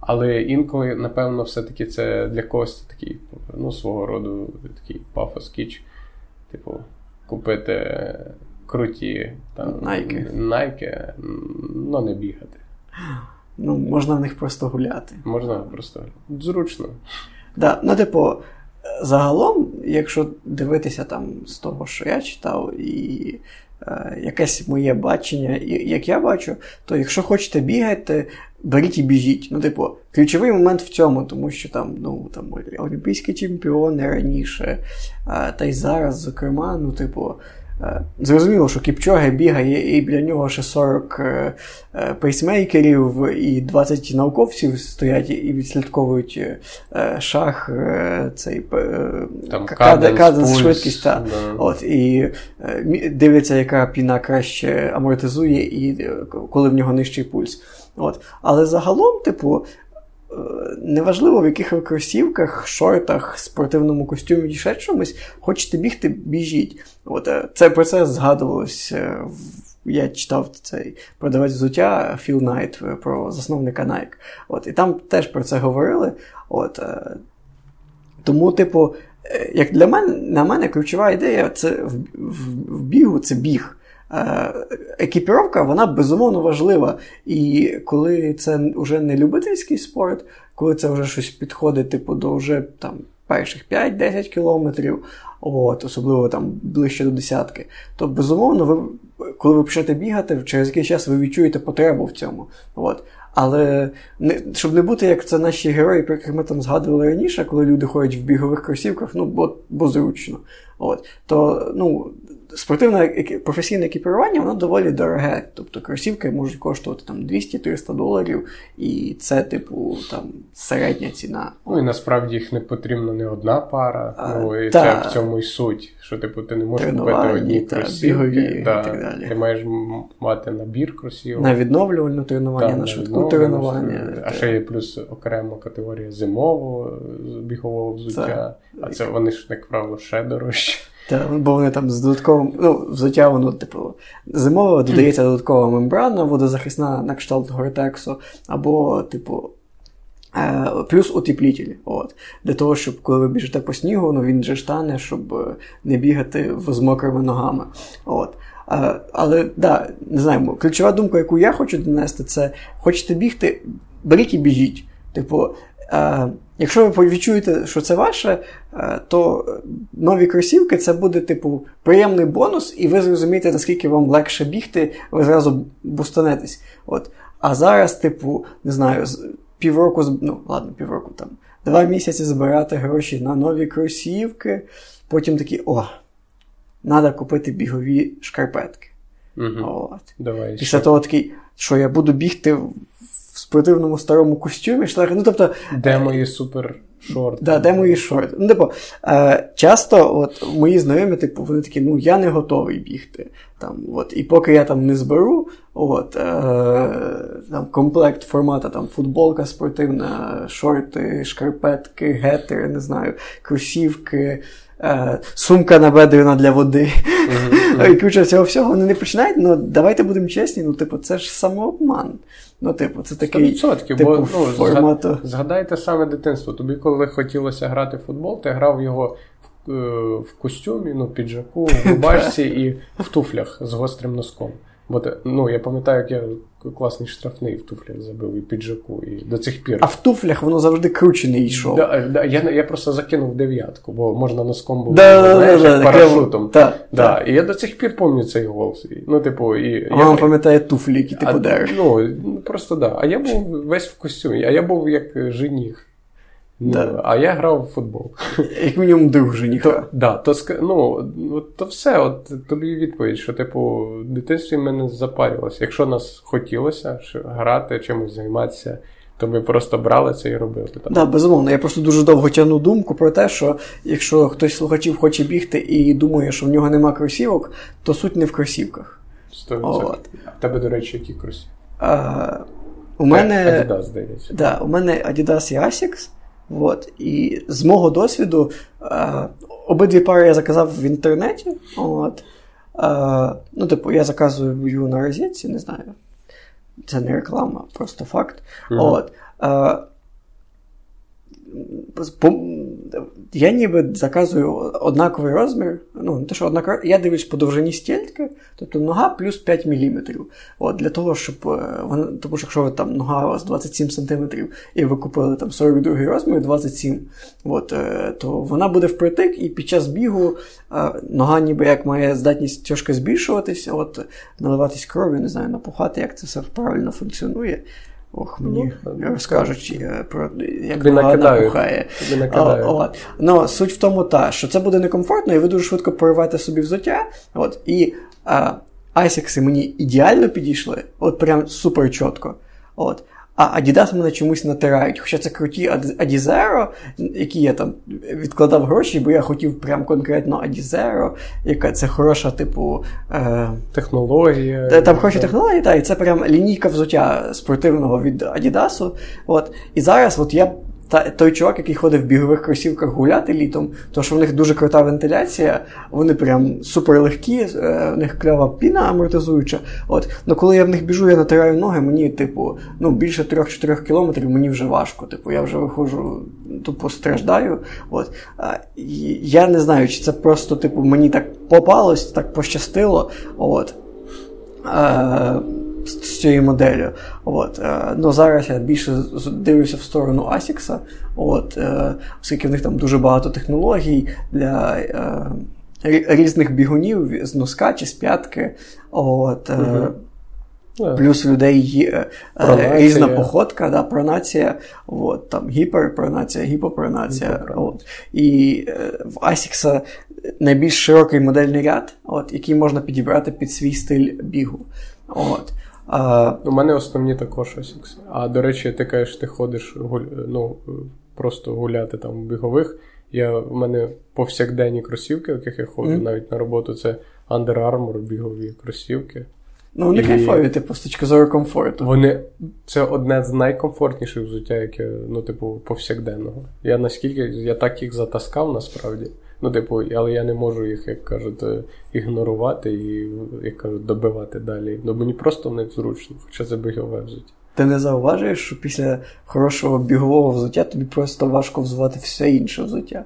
Але інколи, напевно, все-таки це для когось такий ну, свого роду такий пафос кіч. Типу, купити круті там, найки, найки, ну не бігати. Ну, можна в них просто гуляти. Можна просто зручно. Да, Ну, типу, загалом, якщо дивитися там з того, що я читав, і е, якесь моє бачення, як я бачу, то якщо хочете бігати, беріть і біжіть. Ну, типу, ключовий момент в цьому, тому що там, ну, там олімпійські чемпіони раніше, а, та й зараз, зокрема, ну, типу. Зрозуміло, що Кіпчоге бігає, і біля нього ще 40 е, е, пейсмейкерів і 20 науковців стоять і відслідковують е, шах, цей Там каденс, каденс швидкість. Та, да. от, І дивляться, яка піна краще амортизує, і коли в нього нижчий пульс. От. Але загалом, типу, е, неважливо, в яких кросівках, шортах, спортивному костюмі ще чомусь, хочете бігти, біжіть. От, е, Це про це згадувалось. Е, я читав цей продавець взуття Філ Найт про засновника Nike. От, І там теж про це говорили. От, Тому, типу, як для мене, на мене ключова ідея це в, в, в бігу це біг. Е, екіпіровка, вона безумовно важлива. І коли це вже не любительський спорт, коли це вже щось підходить, типу, до вже там перших 5-10 кілометрів, от, особливо там ближче до десятки, то безумовно, ви, коли ви почнете бігати, через якийсь час ви відчуєте потребу в цьому. От. Але не, щоб не бути, як це наші герої, про яких ми там згадували раніше, коли люди ходять в бігових кросівках, ну, бо, бо зручно. От, То ну, спортивне професійне екіпірування воно доволі дороге. Тобто кросівки можуть коштувати там 200-300 доларів, і це, типу, там середня ціна. Ну і насправді їх не потрібна не одна пара. А, ну і та, це в цьому й суть. Що типу ти не можеш купити одні та, кросівки. Та, і так далі. Ти маєш мати набір кросівок. На відновлювальне тренування, та, на швидку тренування. А ще є плюс окрема категорія зимового бігового взуття, а це вони ж, як правило, ще дорожче. Та, бо вони там з додатковим, ну, взуття, воно, типу, зимове додається додаткова мембрана, водозахисна на кшталт гортексу, або, типу, е, плюс утеплітель. От. Для того, щоб коли ви біжите по снігу, ну він же штане, щоб е, не бігати з мокрими ногами. От. Е, але да, не знаю, ключова думка, яку я хочу донести, це хочете бігти, беріть і біжіть. Типу, якщо ви відчуєте, що це ваше, е, то нові кросівки це буде, типу, приємний бонус, і ви зрозумієте, наскільки вам легше бігти, ви зразу бустанетесь. От. А зараз, типу, не знаю, півроку, ну, ладно, півроку там, два місяці збирати гроші на нові кросівки, потім такі, о, треба купити бігові шкарпетки. Угу. От. Давай, Після того такий, що я буду бігти спортивному старому костюмі. Шлахи. Ну, тобто, Де мої супер шорти? Да, де мої шорти. Ну, типу, е, часто от, мої знайомі, типу, вони такі, ну, я не готовий бігти. Там, от, І поки я там не зберу от, е, там, комплект формату, там, футболка спортивна, шорти, шкарпетки, гетери, не знаю, кросівки. Е, сумка набедрена для води. Uh-huh, І куча цього всього вони не починають, ну давайте будемо чесні, ну, типу, це ж самообман. Ну, типу, це такий 100%, типу, бо ну, формату. Згадайте саме дитинство. Тобі, коли хотілося грати в футбол, ти грав його в, е, в костюмі, ну, піджаку, в рубашці і в туфлях з гострим носком. Бо ну, я пам'ятаю, як я класний штрафний в туфлях забив і піджаку, і до цих пір. А в туфлях воно завжди круче не йшов. Да, да, Я я просто закинув дев'ятку, бо можна носком було да, знаєш, да, парашутом. Да, да. І я до цих пір пам'ятаю цей гол. Ну, типу, і, а я пам'ятає туфлі, які ти подариш. Ну, просто да. А я був весь в костюмі, а я був як жених. Ну, да. А я грав в футбол. Як мінімум друг женіха. То, да, то, ну, то все, от тобі відповідь, що, типу, в дитинстві ми не запарювалося. Якщо нас хотілося що грати, чимось займатися, то ми просто брали це і робили. Так, да, безумовно. Я просто дуже довго тягну думку про те, що якщо хтось з слухачів хоче бігти і думає, що в нього нема кросівок, то суть не в кросівках. 100%. А в тебе, до речі, які кросівки? У мене Adidas, здається. Да, у мене Adidas і Asics. От. І з мого досвіду е, обидві пари я заказав в інтернеті. От. Е, ну, типу, я заказую на розетці, не знаю. Це не реклама, просто факт. Mm-hmm. От. Я ніби заказую однаковий розмір. Ну, не те, що однаковий, я дивлюсь по довжині стільки, тобто нога плюс 5 мм. От, Для того, щоб е, вона, тому що якщо там нога у вас 27 см і ви купили там 42 розмір, 27 от, е, то вона буде впритик, і під час бігу е, нога ніби як має здатність трошки збільшуватись, от, наливатись кров'ю, не знаю, напухати, як це все правильно функціонує. Ох, мені ну, розкажуть, про як нога напухає. От. Ну, Суть в тому, та, що це буде некомфортно, і ви дуже швидко порвете собі взуття. От, І а, айсекси мені ідеально підійшли, от прям супер чітко. От. А Adidas мене чомусь натирають. Хоча це круті Adizero, які я там відкладав гроші, бо я хотів прям конкретно Adizero, яка це хороша, типу. Е... Технологія. Там хороші технології, та, і це прям лінійка взуття спортивного від Adidas. От. І зараз от я та той чувак, який ходив в бігових кросівках гуляти літом, то що в них дуже крута вентиляція, вони прям супер легкі, е, в них кльова піна амортизуюча. От, Ну коли я в них біжу, я натираю ноги, мені, типу, ну більше 3-4 кілометрів мені вже важко. Типу, я вже виходжу, тупо страждаю. От. А, Я не знаю, чи це просто, типу, мені так попалось, так пощастило. От. А, з цією моделлю. От, е, ну, Зараз я більше дивлюся в сторону Asics, от, е, оскільки в них там дуже багато технологій для е, різних бігунів з носка чи з п'ятки. От, угу. Плюс у людей є пронація. різна походка, да, пронація, от, там гіперпронація, гіпопронація. От. І в ASICS найбільш широкий модельний ряд, от, який можна підібрати під свій стиль бігу. От. А... У мене основні також ASICS. А до речі, ти кажеш, ти ходиш гуль... ну, просто гуляти там в бігових. Я, У мене повсякденні кросівки, в яких я ходжу mm. навіть на роботу, це Under Armour бігові кросівки. Ну, вони і... кайфові, типу, з точки зору комфорту. Вони це одне з найкомфортніших взуття, яке, ну, типу, повсякденного. Я наскільки я так їх затаскав насправді. Ну, типу, але я не можу їх, як кажуть, ігнорувати і, як кажуть, добивати далі. Ну мені просто не зручно, хоча це бігове взуття. Ти не зауважуєш, що після хорошого бігового взуття тобі просто важко взувати все інше взуття?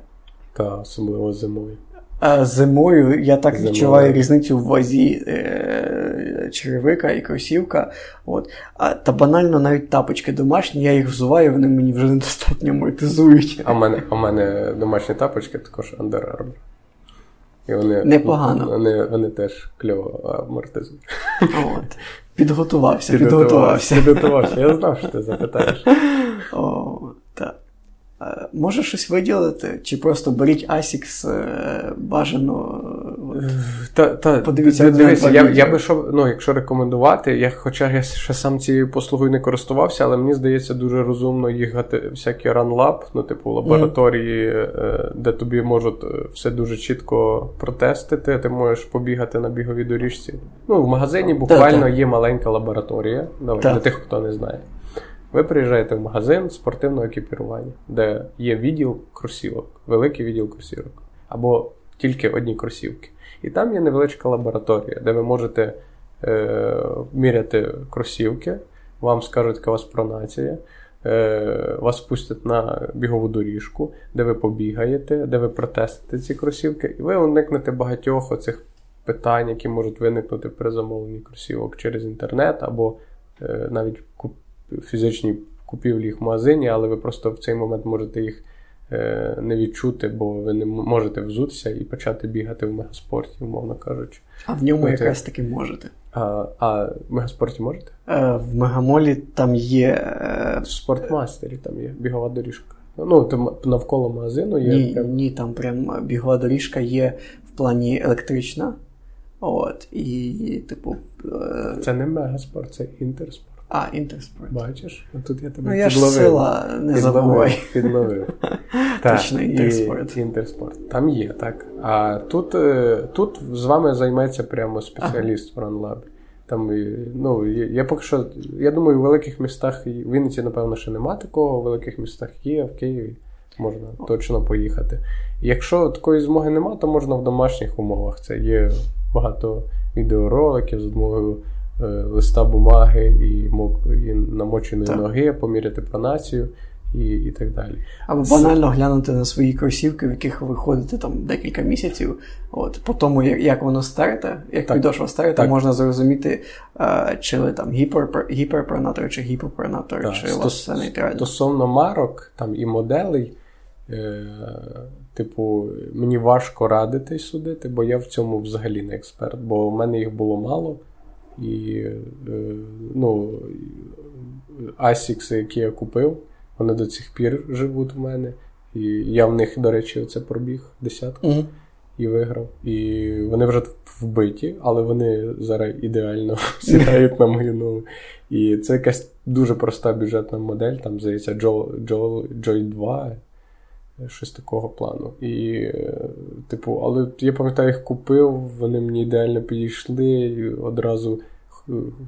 Так, особливо зимою. А Зимою я так Зимою. відчуваю різницю в вазі е- черевика і кросівка. От. А, Та банально навіть тапочки домашні, я їх взуваю, вони мені вже недостатньо амортизують. А в мене а мене домашні тапочки також Under Armour. І вони, Непогано. Вони вони теж кльово амортизують. От. Підготувався, підготувався. Підготувався. Я знав, що ти запитаєш. О, може щось виділити? Чи просто беріть ASICS е, бажано? Та, та, Подивіться, дивіться, я я би що, ну, якщо рекомендувати, я, хоча я ще сам цією послугою не користувався, але мені здається дуже розумно їхати всякі RunLab, ну, типу, лабораторії, mm. де тобі можуть все дуже чітко протестити, ти можеш побігати на біговій доріжці. Ну, В магазині буквально та, є маленька лабораторія, для тих, хто не знає. Ви приїжджаєте в магазин спортивного екіпірування, де є відділ кросівок, великий відділ кросівок, або тільки одні кросівки. І там є невеличка лабораторія, де ви можете е, міряти кросівки, вам скажуть, яка у вас пронація, е, вас пустять на бігову доріжку, де ви побігаєте, де ви протестите ці кросівки, і ви уникнете багатьох оцих питань, які можуть виникнути при замовленні кросівок через інтернет, або е, навіть фізичній купівлі їх в магазині, але ви просто в цей момент можете їх е, не відчути, бо ви не можете взутися і почати бігати в мегаспорті, умовно кажучи. А в ньому От, якраз таки можете. А а в мегаспорті можете? Е, в Мегамолі там є. Е... В спортмастері там є бігова доріжка. Ну, там навколо магазину є. Ні, прям... ні, там прям бігова доріжка є в плані електрична. От, і, типу. Це не мегаспорт, це інтерспорт. А, Інтерспорт. Бачиш? А тут я тебе Ну, я підловив. ж сила, не забувай. Підловив. Точно, Інтерспорт. Інтерспорт. Там є, так. А тут е, тут з вами займеться прямо спеціаліст в RunLab. Там, ну, я поки що, я думаю, в великих містах, в Вінниці, напевно, ще нема такого, в великих містах є, в Києві можна точно поїхати. Якщо такої змоги нема, то можна в домашніх умовах. Це є багато відеороликів з допомогою Е, листа бумаги і і намоченої так. ноги, поміряти пронацію і і так далі. Або банально глянути на свої кросівки, в яких ви ходите там декілька місяців. От По тому, як як воно старте, як підошва старте, можна зрозуміти, а, чи ви там гіпер, гіперпронатор, чи гіпопронатор, так. чи у вас все нейтрально. Стосовно марок там і моделей. Е, Типу, мені важко радити судити, бо я в цьому взагалі не експерт, бо в мене їх було мало. І е, ну, Asics, які я купив, вони до цих пір живуть в мене. І я в них, до речі, оце пробіг десятку mm і виграв. І вони вже вбиті, але вони зараз ідеально сідають на мою нову. І це якась дуже проста бюджетна модель, там, здається, Joy 2. Щось такого плану. І, е, типу, але я пам'ятаю, їх купив, вони мені ідеально підійшли, і одразу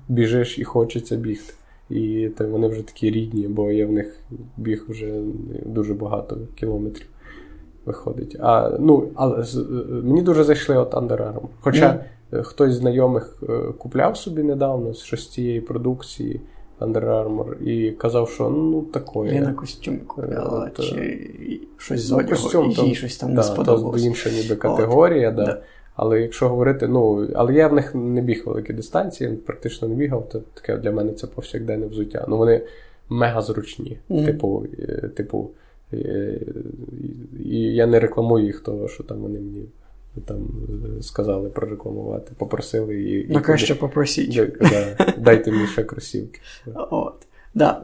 біжиш і хочеться бігти. І та, вони вже такі рідні, бо я в них біг вже дуже багато кілометрів виходить. А, ну, але Мені дуже зайшли от Under Armour. Хоча mm. хтось з знайомих е, купляв собі недавно щось з цієї продукції. Under Armour і казав, що ну такое. Я на костюм купляла, е, чи щось з ну, одягу, костюм, і їй щось там да, не сподобалось. То інша ніби категорія, От, да. да. Але якщо говорити, ну, але я в них не біг великі дистанції, практично не бігав, то таке для мене це повсякденне взуття. Ну вони мега зручні. Mm-hmm. Типу, е, типу, е, і я не рекламую їх, того, що там вони мені там сказали прорекламувати, попросили її. Ну, краще попросіть. Да, дайте мені ще кросівки. От. Да.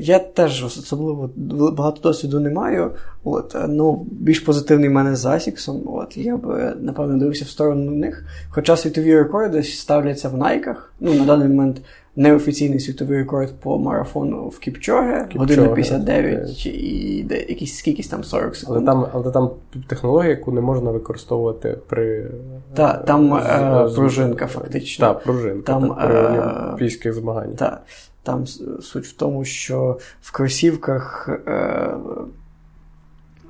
Я теж особливо багато досвіду не маю. От, ну, Більш позитивний в мене з Асіксом. От, Я б, напевно, дивився в сторону них. Хоча світові рекорди ставляться в найках. Ну, На даний момент неофіційний світовий рекорд по марафону в Кіпчоге, година 59 і де, якісь скількись там 40 секунд. Але там але там технологія, яку не можна використовувати при Так, там з, е, пружинка фактично. Так, пружинка там, так, при е, олімпійських змаганнях. Так. Там суть в тому, що в кросівках е,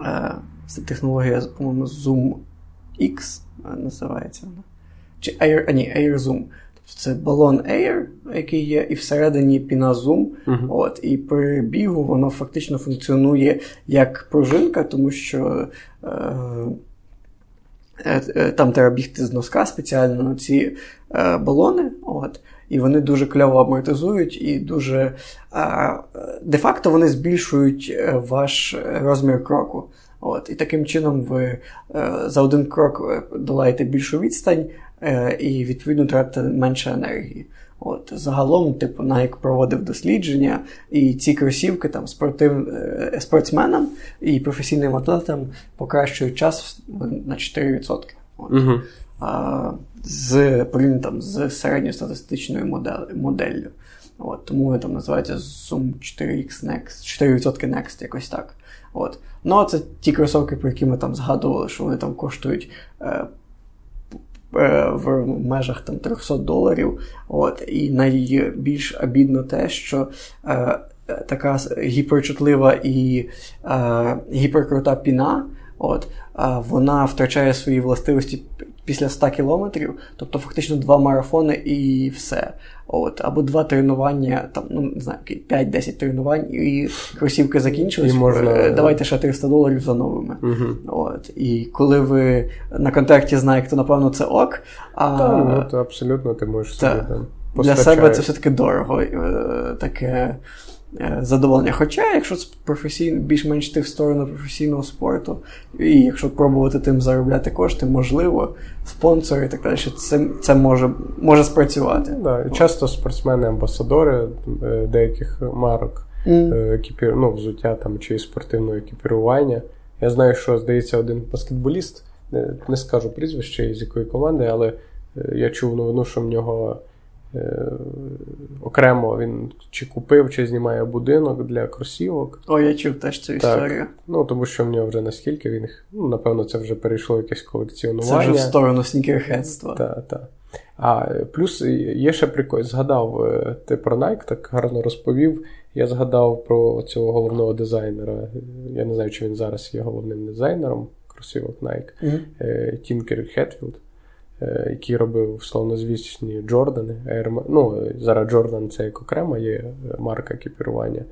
е, технологія, по-моєму, Zoom X е, називається вона. Чи Air, а ні, Air Zoom. Це балон Air, який є, і всередині піна Uh-huh. От, І при бігу воно фактично функціонує як пружинка, тому що. Е, е, е там треба бігти з носка спеціально ці е, балони. От і вони дуже кльово амортизують, і дуже де-факто вони збільшують е, ваш розмір кроку. От, І таким чином ви е, за один крок долаєте більшу відстань і, відповідно, тратите менше енергії. От, Загалом, типу, Nike проводив дослідження, і ці кросівки там спортив, спортсменам і професійним атлетам покращують час на 4%. От. Угу з порівняно там з середньостатистичною модель, моделлю. От, Тому там називаються Zoom 4X Next, 4% Next, якось так. От. Ну, це ті кросовки, про які ми там згадували, що вони там коштують е, е, в межах там 300 доларів. От. І найбільш обідно те, що е, така гіперчутлива і е, гіперкрута піна. От, вона втрачає свої властивості після 100 кілометрів, тобто фактично два марафони і все. От, Або два тренування, там, ну не знаю, 5-10 тренувань, і кросівки закінчились. І можна... Е, давайте ще 300 доларів за новими. Угу. От, І коли ви на контракті знаєте, то напевно це ок. А... Та, ну, то абсолютно ти можеш собі там. Для себе це все-таки дорого. Е, таке Е, задоволення. Хоча, якщо професійно, більш-менш йти в сторону професійного спорту, і якщо пробувати тим заробляти кошти, можливо, спонсори і так далі, це це може може спрацювати. Да, Часто спортсмени-амбасадори е, деяких марок mm. екіпір, ну, взуття там, чи спортивного екіпірування. Я знаю, що здається, один баскетболіст, не скажу прізвище з якої команди, але я чув новину, що в нього. Е, окремо він чи купив, чи знімає будинок для кросівок. О, я чув теж цю так. історію. Ну, тому що в нього вже наскільки він їх, ну, напевно, це вже перейшло якесь колекціонування. Це вже в сторону снікерхедства. Так, так. А плюс є ще прикольно, згадав е, ти про Nike, так гарно розповів. Я згадав про цього головного дизайнера. Я не знаю, чи він зараз є головним дизайнером кросівок Nike, mm-hmm. Тінкер Хетфілд. Е, який робив славнозвісні Джордани. Air, ну, Зараз Джордан це як окрема є марка екіпірування,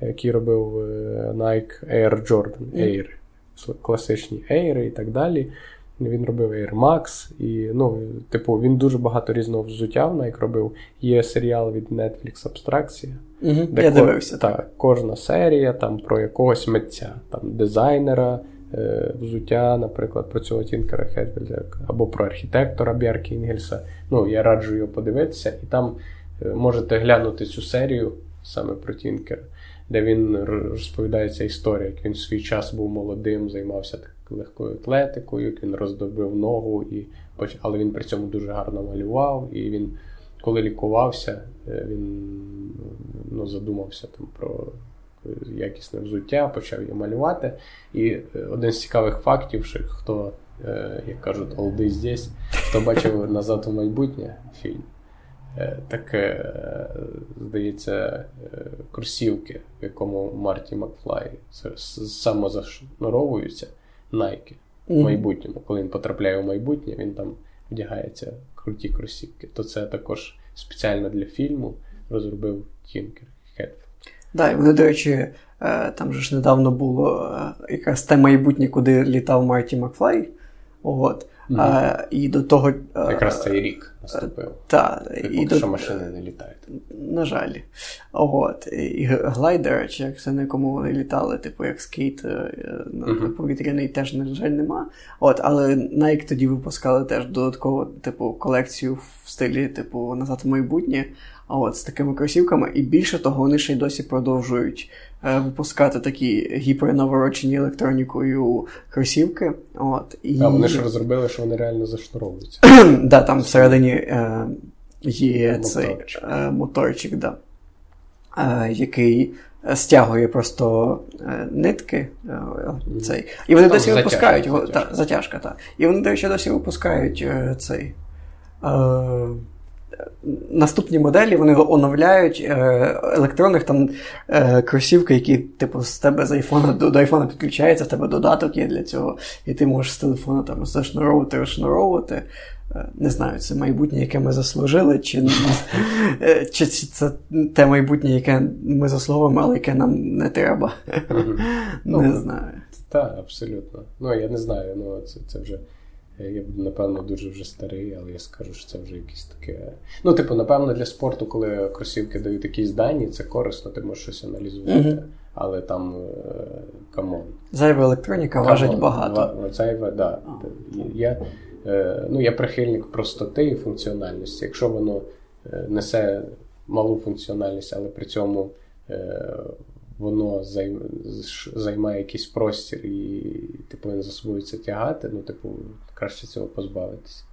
який робив е, Nike Air Jordan Air, класичні Air і так далі. Він робив Air Max, і, ну, типу, він дуже багато різного взуття в Nike робив. Є серіал від Netflix Абстракція. Угу, де Я ко... дивився. Так, Кожна серія там про якогось митця, там дизайнера, Е, взуття, наприклад, про цього Тінкера Хетфельда, або про архітектора Бяркі Інгельса. Ну, я раджу його подивитися, і там е, можете глянути цю серію саме про Тінкера, де він розповідає ця історія, як він в свій час був молодим, займався легкою атлетикою, як він роздобив ногу, і, але він при цьому дуже гарно малював. І він, коли лікувався, е, він ну, задумався там про якісне взуття, почав її малювати. І е, один з цікавих фактів, що хто, е, як кажуть, олди здесь, хто бачив назад у майбутнє фільм, е, так здається, курсівки, в якому Марті Макфлай самозашнуровуються Найки в майбутньому. Коли він потрапляє у майбутнє, він там вдягається круті кросівки. То це також спеціально для фільму розробив Тінкер Так, і вони, до речі, е, там же ж недавно було е, якраз те майбутнє, куди літав Марті Макфлай. От. Mm-hmm. А, І до того. Якраз цей рік наступив. Так. І до... що машини не літають. На жаль. От. І глайдер, чи як це на якому вони літали, типу як скейт mm-hmm. повітряний, теж, на жаль, нема. От, Але Nike тоді випускали теж додаткову типу, колекцію в стилі, типу, назад в майбутнє. От, з такими кросівками, і більше того, вони ще й досі продовжують е, випускати такі гіпернаворочені електронікою кросівки. От, і... А вони ж розробили, що вони реально зашнуровуються. да, Там всередині е, є моторчик. цей е, моторчик, да, е, який стягує просто е, нитки. Е, цей. І вони там досі затяжка, випускають затяжка. Та, затяжка, та. І вони, до речі, досі випускають е, цей. Наступні моделі вони оновляють е, електронних там е, кросівки, які, типу, з тебе з айфона до, до айфона підключаються, в тебе додаток є для цього, і ти можеш з телефона там зашнуровувати, розшнуровувати. Е, не знаю, це майбутнє, яке ми заслужили, чи, чи це те майбутнє, яке ми заслуговуємо, але яке нам не треба. Не ну, знаю. Так, абсолютно. Ну, я не знаю, ну це вже. Я буду, напевно, дуже вже старий, але я скажу, що це вже якесь таке. Ну, типу, напевно, для спорту, коли кросівки дають якісь дані, це корисно, ти можеш щось аналізувати. Mm-hmm. Але там come on. Зайва електроніка come on. важить багато. Зайва, да. Я, е, ну, я прихильник простоти і функціональності. Якщо воно е, несе малу функціональність, але при цьому. Е, воно займає якийсь простір і ти повинен за собою це тягати, ну, типу, краще цього позбавитися.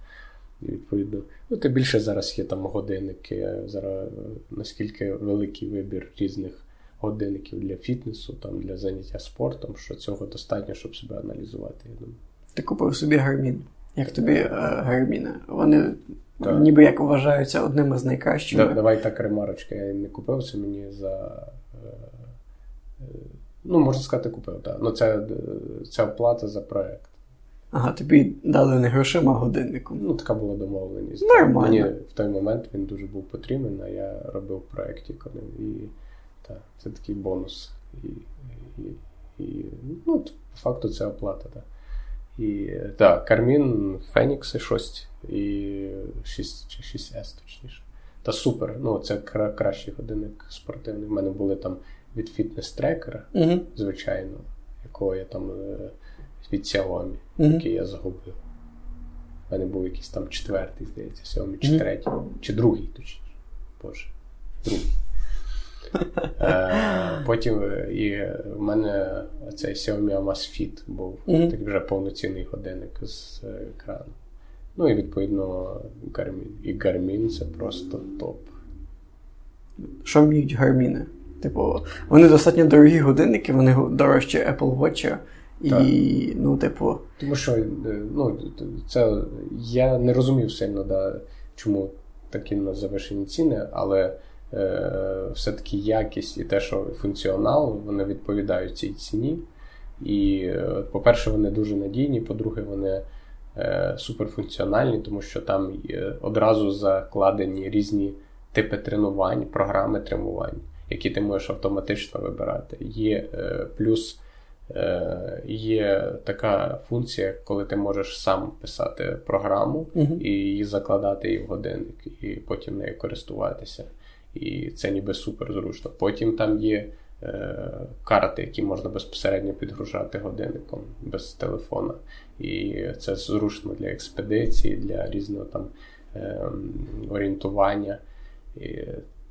І відповідно, ну, тим більше зараз є там годинники, зараз наскільки великий вибір різних годинників для фітнесу, там, для заняття спортом, що цього достатньо, щоб себе аналізувати. я думаю. Ти купив собі гармін. Як тобі е, гарміни? Вони так. ніби як вважаються одними з найкращих. Да, давай так ремарочка. Я не купив це мені за Ну, можна сказати, купив, так. Ну, це, це оплата за проект. Ага, тобі дали не грошима, а годинником. Ну, така була домовленість. Нормально. Мені в той момент він дуже був потрібен, а я робив проєкт і так, це такий бонус. І, і, і ну, по факту це оплата, так. І так, Кармін, Фенікси 6 і 6 чи 6С, точніше. Та супер. Ну, це кращий годинник спортивний. У мене були там від фітнес-трекера, uh звичайно, якого я там е, від Xiaomi, uh який я загубив. У мене був якийсь там четвертий, здається, Xiaomi, чи третій, чи другий, точніше. Боже, другий. Е, потім е, і в мене цей Xiaomi Amazfit був mm-hmm. такий вже повноцінний годинник з екрану. Ну і відповідно Garmin. І Garmin це просто топ. Що вміють гарміни? Типу, вони достатньо дорогі годинники, вони дорожчі Apple Watch. І, так. ну, типу. Тому що ну, це я не розумів сильно, да, чому такі на завишені ціни, але е, все-таки якість і те, що функціонал, вони відповідають цій ціні. І, е, по-перше, вони дуже надійні, по-друге, вони е, суперфункціональні, тому що там одразу закладені різні типи тренувань, програми тренувань які ти можеш автоматично вибирати. Є е, плюс е, є така функція, коли ти можеш сам писати програму uh і її закладати її в годинник, і потім нею користуватися. І це ніби супер зручно. Потім там є е, карти, які можна безпосередньо підгружати годинником без телефона. І це зручно для експедиції, для різного там е, орієнтування. І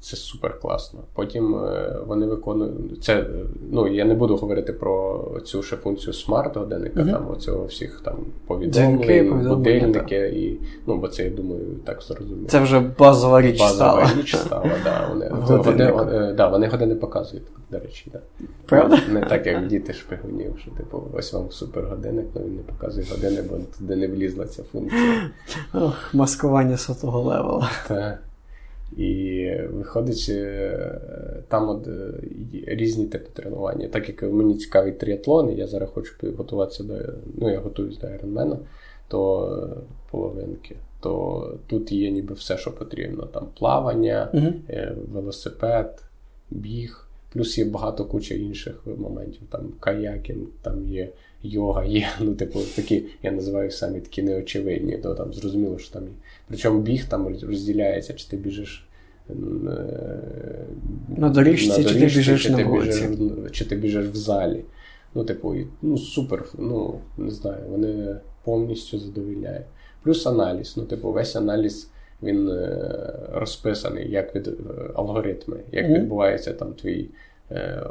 це супер класно. Потім е, вони виконують це. Ну я не буду говорити про цю ще функцію смарт-годинника, uh-huh. там оцього всіх там повідомлень, будильники і ну бо це я думаю так зрозуміло. Це вже базова річ базова стала. річ стала. Да, вони години, е, да, вони години показують, до речі, да. Правда? Не так, як діти шпигунів, що типу ось вам супергодинник, але він не показує години, бо туди не влізла ця функція. Ох, маскування сотого левела. Так. І виходить, е, там от е, різні типи тренування. Так як мені цікавий тріатлон, і я зараз хочу підготуватися до. Ну, я готуюсь до Ironman, то половинки. То тут є ніби все, що потрібно. Там плавання, uh велосипед, біг, плюс є багато куча інших моментів. Там каякінг, там є йога є. Ну, типу, такі, я називаю самі такі неочевидні, то там зрозуміло, що там. Причому біг там розділяється, чи ти біжиш. Е, на доріжці, на доріжці, чи ти біжиш чи на вулиці. Біжиш, чи ти біжиш в залі. Ну, типу, ну, супер, ну, не знаю, вони повністю задовільняють. Плюс аналіз. Ну, типу, весь аналіз він е, розписаний, як від е, алгоритми, як mm-hmm. відбувається там твій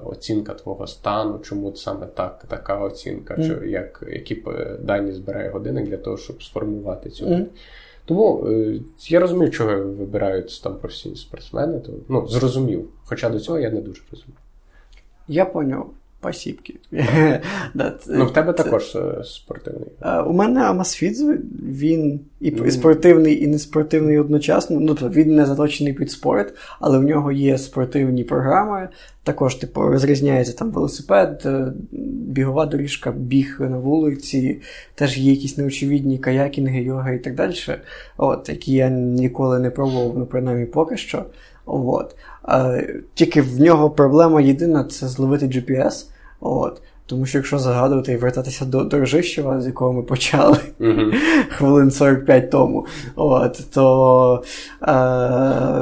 оцінка твого стану, чому саме так, така оцінка, mm-hmm. чи як, які дані збирає годинник для того, щоб сформувати цю. Mm-hmm. Тому е, я розумію, чого вибирають там професійні спортсмени. То, ну, зрозумів. Хоча до цього я не дуже розумів. Я поняв. Спасибки. Ну, в тебе також е, спортивний. У мене Амасфідз, він і спортивний, і не спортивний одночасно. Ну, тобто він не заточений під спорт, але в нього є спортивні програми. Також, типу, розрізняється там велосипед, е, бігова доріжка, біг на вулиці, теж є якісь неочевидні каякінги, йога і так далі. От, які я ніколи не пробував, ну, принаймні поки що. От. Тільки в нього проблема єдина це зловити GPS. От. Тому що якщо загадувати і вертатися до Дорожищева, з якого ми почали uh-huh. хвилин 45 тому, от, то е,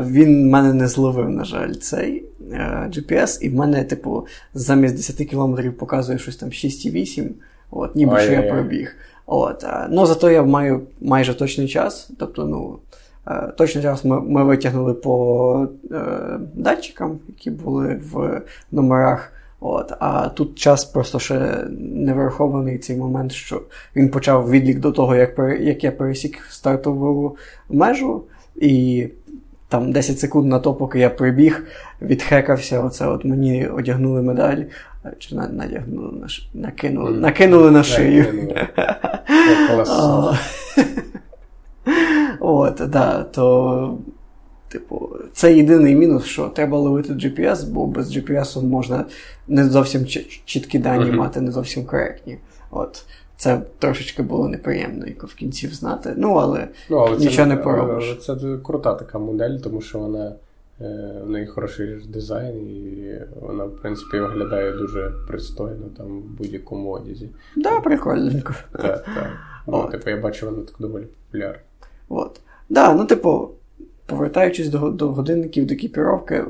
він мене не зловив, на жаль, цей е, GPS, і в мене, типу, замість 10 кілометрів показує щось там 6,8, от, ніби що я пробіг. От, е, Ну, зато я маю майже точний час. Тобто, ну, точно час ми ми витягнули по е, датчикам, які були в номерах. От, А тут час просто ще не врахований цей момент, що він почав відлік до того, як як я пересік стартову межу, і там 10 секунд на то, поки я прибіг, відхекався. Оце от мені одягнули медаль, чи надягнули на накинули, накинули на шию. От, да, то, типу, це єдиний мінус, що треба ловити GPS, бо без GPS можна не зовсім чіткі дані мати, не зовсім коректні. От. Це трошечки було неприємно, як в кінці знати. Ну, але, ну, але нічого це, не поробиш. Це крута така модель, тому що вона е, в неї хороший дизайн, і вона, в принципі, виглядає дуже пристойно там в будь-якому одязі. Да, прикольненько. Так, так. Ну, типу, я бачу, вона так доволі популярна. От. Да, ну, типу, повертаючись до до годинників, до екіпіровки,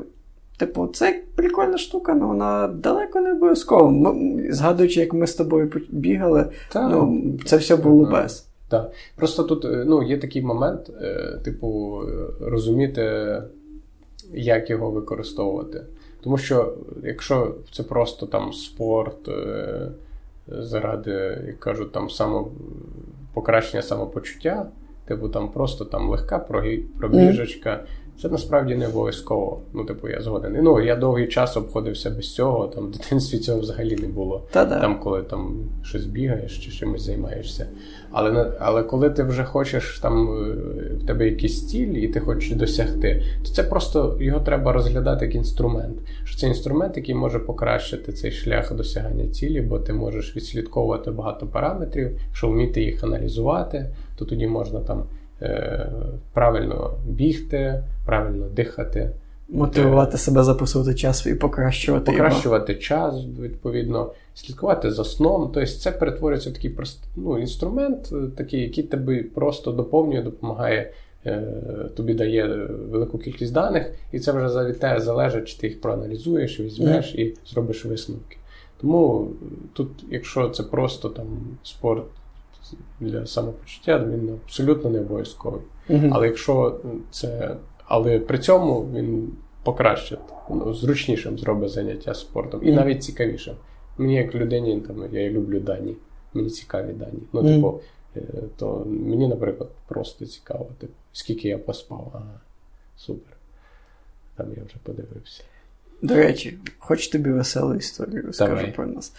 типу, це прикольна штука, але вона далеко не обов'язково. Ми, згадуючи, як ми з тобою бігали, Та, ну, це все було без. Так. Просто тут е, ну, є такий момент, е, типу, розуміти, як його використовувати. Тому що, якщо це просто там спорт, е, заради, як кажуть, там само покращення самопочуття. Типу, там просто там легка пробіжечка. Це насправді не обов'язково. Ну, типу, я згоден. Ну, я довгий час обходився без цього, там в дитинстві цього взагалі не було. Та-да. Там, коли там щось бігаєш чи чимось займаєшся. Але але коли ти вже хочеш, там е, в тебе якийсь ціль, і ти хочеш досягти, то це просто його треба розглядати як інструмент. Що це інструмент, який може покращити цей шлях досягання цілі, бо ти можеш відслідковувати багато параметрів, що вміти їх аналізувати, то тоді можна там е, правильно бігти, правильно дихати. Мотивувати себе записувати час і покращувати Покращувати його. час, відповідно, слідкувати за сном. Тобто це перетворюється в такий прост, ну, інструмент, е, такий, який тебе просто доповнює, допомагає, е, тобі дає велику кількість даних, і це вже від тебе залежить, чи ти їх проаналізуєш, візьмеш mm. і зробиш висновки. Тому тут, якщо це просто там спорт для самопочуття, він абсолютно не обов'язковий. Mm-hmm. Але якщо це але при цьому він покращить, ну, зручнішим зробить заняття спортом і навіть цікавішим. Мені, як людині, там, я люблю дані, мені цікаві дані. Ну, mm. типу, е, то мені, наприклад, просто цікаво, типу, скільки я поспав. Ага, супер. Там я вже подивився. До речі, хоч тобі веселу історію розкажу про нас.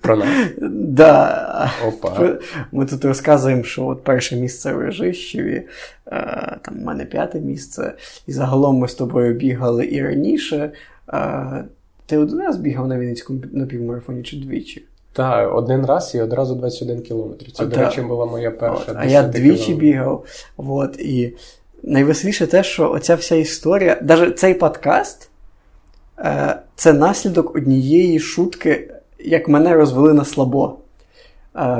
Про нас? Да. Опа. Ми тут розказуємо, що от перше місце в Режищеві, е, там в мене п'яте місце, і загалом ми з тобою бігали і раніше. Е, ти один раз бігав на Вінницькому на півмарафоні чи двічі? Так, один раз і одразу 21 кілометр. Це, до речі, була моя перша. От, а я двічі бігав. От, І найвеселіше те, що оця вся історія, навіть цей подкаст е, це наслідок однієї шутки як мене розвели на слабо.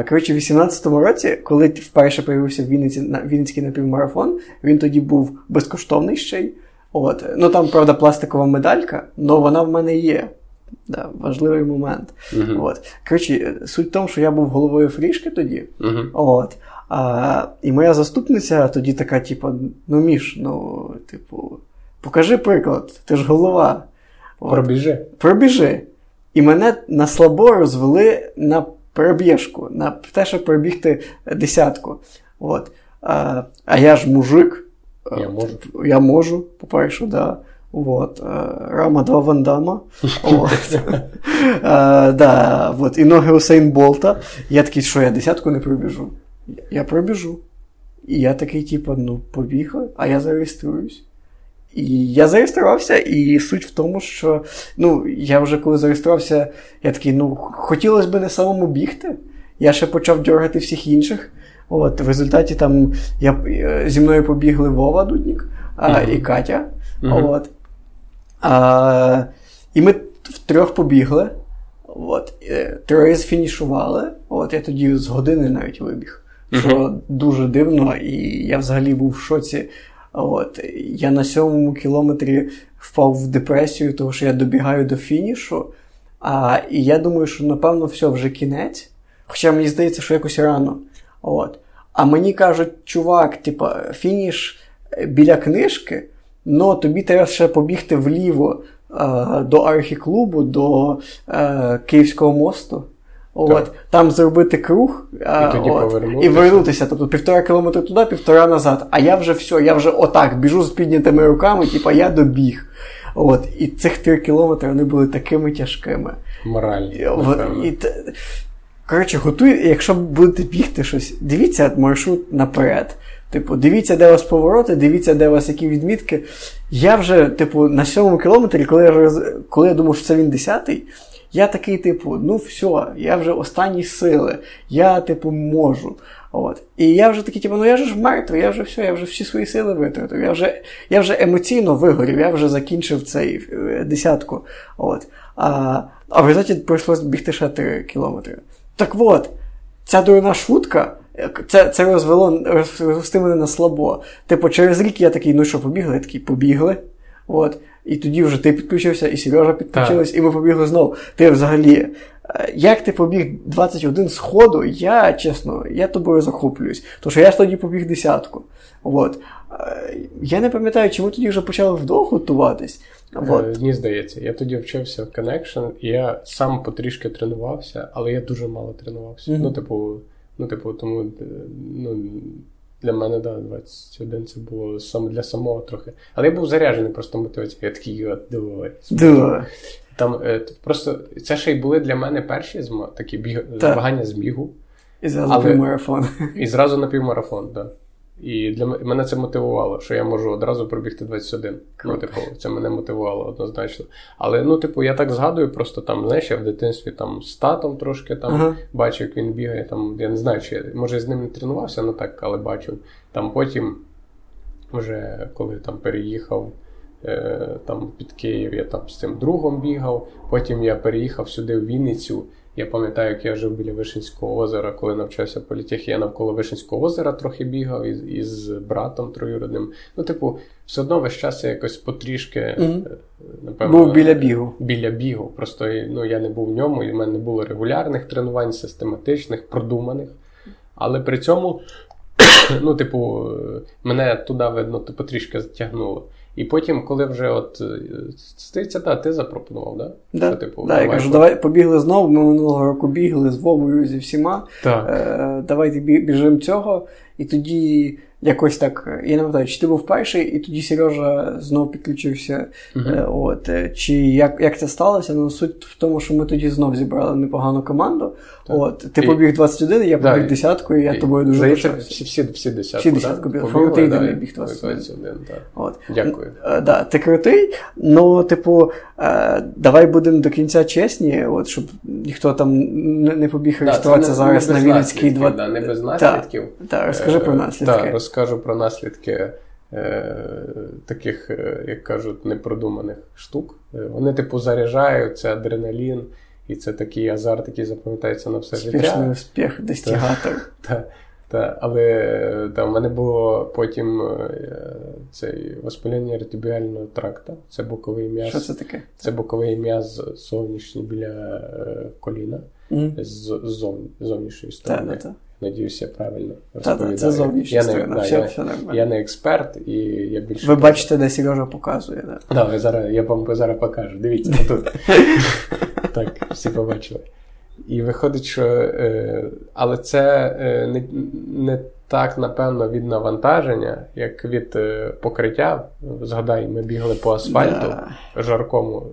Коротше, в 18-му році, коли вперше появився в Вінниці, на Вінницький напівмарафон, він тоді був безкоштовний ще й. От. Ну там, правда, пластикова медалька, але вона в мене є. Да, Важливий момент. Uh-huh. От. Коротше, суть в тому, що я був головою фрішки тоді. Uh-huh. От. А, І моя заступниця тоді така, типу, ну Міш, ну, типу, покажи приклад, ти ж голова. От. Пробіжи. Пробіжи. І мене на слабо розвели на пробіжку, на те, щоб пробігти десятку. От. А а я ж мужик. Я можу. Я можу, по-перше, да. Вот. Рама два Вандама. Вот. а, да, вот. І ноги Усейн Болта. Я такий, що я десятку не пробіжу. Я пробіжу. І я такий, типу, ну, побігли, а я зареєструюсь. І я зареєструвався, і суть в тому, що ну, я вже коли зареєструвався, я такий, ну, хотілося б не самому бігти. Я ще почав дергати всіх інших. От, В результаті там я, е, зі мною побігли Вова Дуднік а, mm-hmm. і Катя. Mm-hmm. От. А, І ми втрьох побігли. От, е, Троє зфінішували. От, Я тоді з години навіть вибіг. Що mm-hmm. дуже дивно, і я взагалі був в шоці. От, Я на сьомому кілометрі впав в депресію, тому що я добігаю до фінішу. А, І я думаю, що напевно все вже кінець. Хоча мені здається, що якось рано. От. А мені кажуть, чувак, типа, фініш е, біля книжки, але тобі треба ще побігти вліво е, до архіклубу, до е, Київського мосту. От, Там зробити круг і тоді от, і вернутися. Тобто півтора кілометра туди, півтора назад. А я вже все, я вже отак біжу з піднятими руками, типу, я добіг. От, І цих три кілометри вони були такими тяжкими. Морально. Коротше, готуй, якщо будете бігти щось, дивіться маршрут наперед. Типу, дивіться, де у вас повороти, дивіться, де у вас які відмітки. Я вже, типу, на сьомому кілометрі, коли я коли я думав, що це він десятий, я такий, типу, ну все, я вже останні сили, я, типу, можу. От. І я вже такий, типу, ну я ж мертвий, я вже все, я вже всі свої сили витратив. Я вже я вже емоційно вигорів, я вже закінчив цей е, десятку. От. А а в результаті прийшлося бігти ще 3 кілометри. Так от, ця дурна шутка. Це це розвело розвести мене на слабо. Типу, через рік я такий, ну що, побігли? Я такий, побігли. От. І тоді вже ти підключився, і Сережа підключилась, і ми побігли знову. Ти взагалі, е, як ти побіг 21 з ходу, я чесно, я тобою захоплююсь. Тому що я ж тоді побіг десятку. От. Е, я не пам'ятаю, чи ми тоді вже почали вдовго готуватись. От. Мені здається, я тоді вчився в Connection, і я сам потрішки тренувався, але я дуже мало тренувався. Mm-hmm. Ну, типу, ну, типу, тому е, ну, для мене, да, 21 це було саме для самого трохи. Але я був заряджений просто мотивацією. Я такий от давай. Давай. Там е, просто це ще й були для мене перші такі біг... змагання з бігу. І зразу але... півмарафон. І зразу на півмарафон, так. Да. І для мене це мотивувало, що я можу одразу пробігти 21. Ну, типу, це мене мотивувало однозначно. Але ну, типу, я так згадую, просто там, знаєш, я в дитинстві там з татом трошки там ага. бачив, як він бігає. Там, Я не знаю, чи я, може з ним не тренувався, ну так, але бачив. Там потім, вже коли там переїхав е, там під Київ, я там з цим другом бігав. Потім я переїхав сюди в Вінницю. Я пам'ятаю, як я жив біля Вишинського озера, коли навчався в я навколо Вишинського озера трохи бігав із, із братом троюродним. Ну, типу, все одно весь час я якось потрішки mm-hmm. напевно, був біля бігу. Біля бігу. Просто ну, я не був в ньому, і в мене не було регулярних тренувань, систематичних, продуманих. Але при цьому, ну, типу, мене туди видно, типу, трішки затягнуло. І потім, коли вже от стається, здається, да, ти запропонував, да? Да, Що, типу, да, я кажу, давай побігли знову. Ми минулого року бігли з Вовою зі всіма. Так. Е, Давайте біжимо цього. І тоді якось так, я не пам'ятаю, чи ти був перший, і тоді Сережа знов підключився. Uh-huh. От, е, Чи як як це сталося? Ну, суть в тому, що ми тоді знов зібрали непогану команду. От, Ти і... побіг 21, я побіг десятку, і я і... тобою дуже Здається, всі, всі, всі десятку. Всі десятку біг. Побігли, ти єдиний біг 21. 21 так. От. Дякую. Е, да, Ти крутий, ну, типу, давай будемо до кінця чесні, от, щоб ніхто там не побіг реєструватися да, зараз на Вінницький 2. Да, не без наслідків. Так, розкажи про наслідки. Розкажу про наслідки е, таких, е, як кажуть, непродуманих штук. Е, вони, типу, заряджають це адреналін, І це такий азарт, який запам'ятається на все життя. Спішний успіх, достигатор. Так. Та, але та, в мене було потім цей воспалення ретибіального тракта. Це боковий м'яз. Що це таке? Це боковий м'яз зовнішній біля коліна mm. з зов, зовнішньої сторони. Та, та, Надіюсь, я правильно розповідаю. Це зовнішня сторона. Все, я, все я не експерт, і я більше. Ви бачите, де Сережа показує, да? Так, зараз, я вам зараз покажу. Дивіться, отут. Так, всі побачили. І виходить, що. Е, але це е, не не так, напевно, від навантаження, як від е, покриття. Згадай, ми бігли по асфальту yeah. жаркому,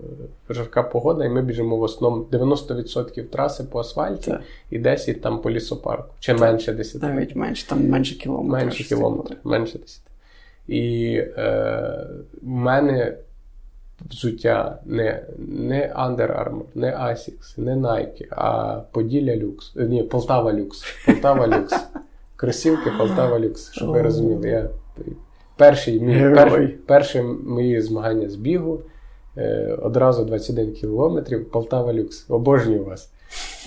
жарка погода, і ми біжимо в основному 90% траси по асфальті yeah. і 10 там по лісопарку. Чи yeah. менше 10. Навіть менше, там менше кілометрів. Менше кілометрів, менше 10. І е, в мене взуття не не Under Armour, не Asics, не Nike, а Поділля Люкс. Ні, Полтава Люкс. Полтава Люкс. Кросівки Полтава Люкс. Щоб ви розуміли, я перший мій, перший, перші мої змагання з бігу. Е, одразу 21 кілометрів, Полтава Люкс. Обожнюю вас.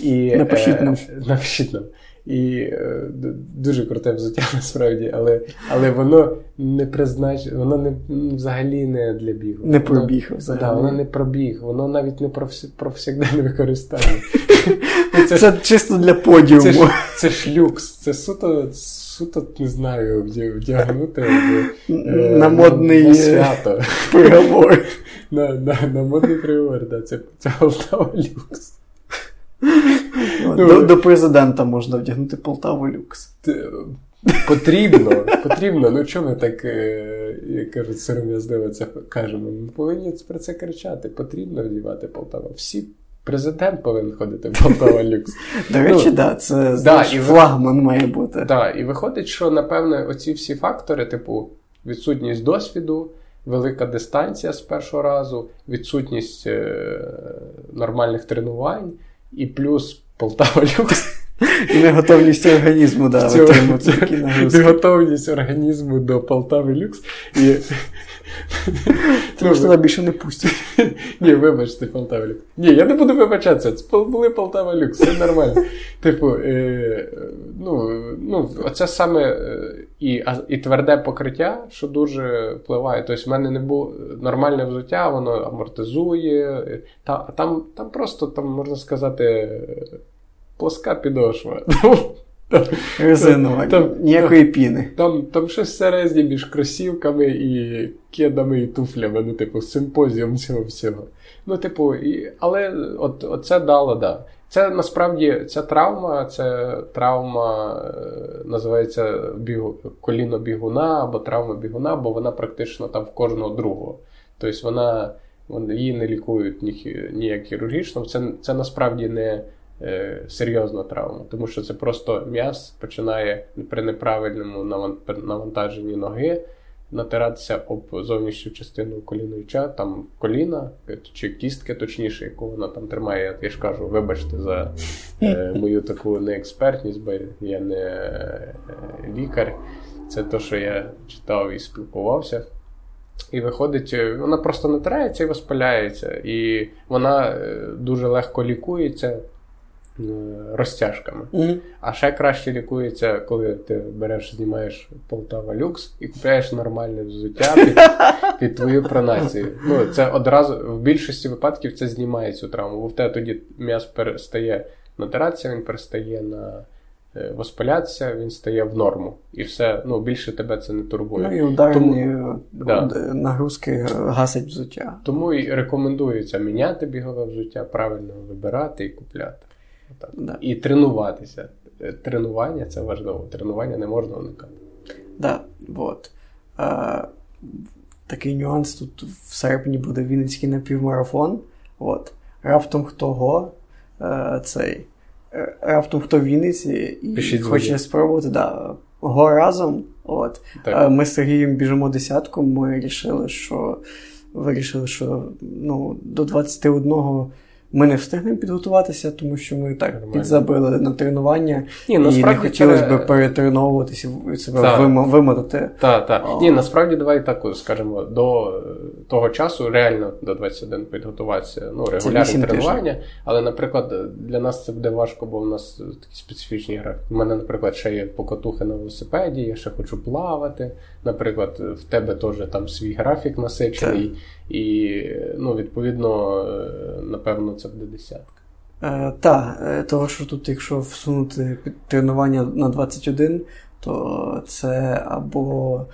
І, Напишіть нам. Е, напишіть нам. І е, дуже круте взуття насправді, але але воно не призначено, воно не взагалі не для бігу. Не пробіг взагалі. Да, воно не пробіг, воно навіть не про про повсякденне використання. Це, це чисто для подіуму. Це ж, це ж люкс, це суто, суто не знаю, вдягнути е, на модний на свято. приговор. На на, на модний приговор, да, це, це Полтава люкс. Ну, до до президента можна вдягнути Полтаву люкс. Потрібно, потрібно. Ну чому ми так, е, як кажуть, сором'язливо це кажемо? Ми повинні про це кричати. Потрібно вдівати Полтаву. Всі. Президент повинен ходити в Полтава люкс. До речі, ну, да, це да, і флагман має бути. Так, да, і виходить, що, напевне, оці всі фактори, типу, відсутність досвіду, велика дистанція з першого разу, відсутність е- нормальних тренувань і плюс Полтава люкс. І неготовність організму, да, отримати такі нагрузки. Неготовність організму до Полтави люкс. І... Тому що туди більше не пустять. Ні, вибачте, Полтава люкс. Ні, я не буду вибачатися. Це були Полтава люкс, все нормально. Типу, е, ну, ну, оце саме е, і і тверде покриття, що дуже впливає. Тобто, в мене не було нормальне взуття, воно амортизує. Та, там, там просто, там, можна сказати, плоска підошва. Резинова, там, ніякої піни. Там там щось середнє між кросівками і кедами і туфлями, ну, типу, симпозіум цього всього. Ну, типу, і, але от, от це дало, да. Це насправді ця травма, це травма е, називається бігу, коліно бігуна або травма бігуна, бо вона практично там в кожного другого. Тобто вона, її не лікують ні, ніяк хірургічно. Це, це насправді не. Е, серйозна травма, тому що це просто м'яз починає при неправильному навантаженні ноги натиратися об зовнішню частину колінуюча, там коліна чи кістки, точніше, яку вона там тримає. Я ж кажу, вибачте за е, мою таку неекспертність, бо я не е, лікар. Це те, що я читав і спілкувався. І виходить, вона просто натирається і воспаляється, і вона дуже легко лікується. Е, розтяжками. Mm-hmm. А ще краще лікується, коли ти береш, знімаєш Полтава люкс і купляєш нормальне взуття під, під твою пронацію. Ну, це одразу в більшості випадків це знімає цю травму. Бо в тебе тоді м'яз перестає натиратися, він перестає на. Е, воспалятися, він стає в норму. І все, ну, більше тебе це не турбує. Ну і ударні Тому, да. нагрузки гасять взуття. Тому і рекомендується міняти бігове взуття, правильно вибирати і купляти. Так. Да. І тренуватися. Е, тренування це важливо. Тренування не можна уникати. Да, вот. А, Такий нюанс тут в серпні буде Вінницький напівмарафон. От. Раптом хто го, а, цей. Е, раптом хто в Вінниці і Пишіть хоче звуки. спробувати. Да, го разом. От. Так. Ми з Сергієм біжимо десятку. Ми вирішили, що вирішили, що ну, до 21 ми не встигнемо підготуватися, тому що ми так Нормально. підзабили на тренування Ні, і не хотілося б перетреновуватися і себе так. вимотати. Так, так. Ні, насправді давай так скажемо, до того часу реально до 21 підготуватися. Ну, регулярне тренування. Тижні. Але, наприклад, для нас це буде важко, бо в нас такі специфічні графіки. У мене, наприклад, ще є покатухи на велосипеді, я ще хочу плавати. Наприклад, в тебе теж там свій графік насичений. Так. І, ну, відповідно, е, напевно, це буде десятка. Е, Так, е, того, що тут, якщо всунути тренування на 21, то це або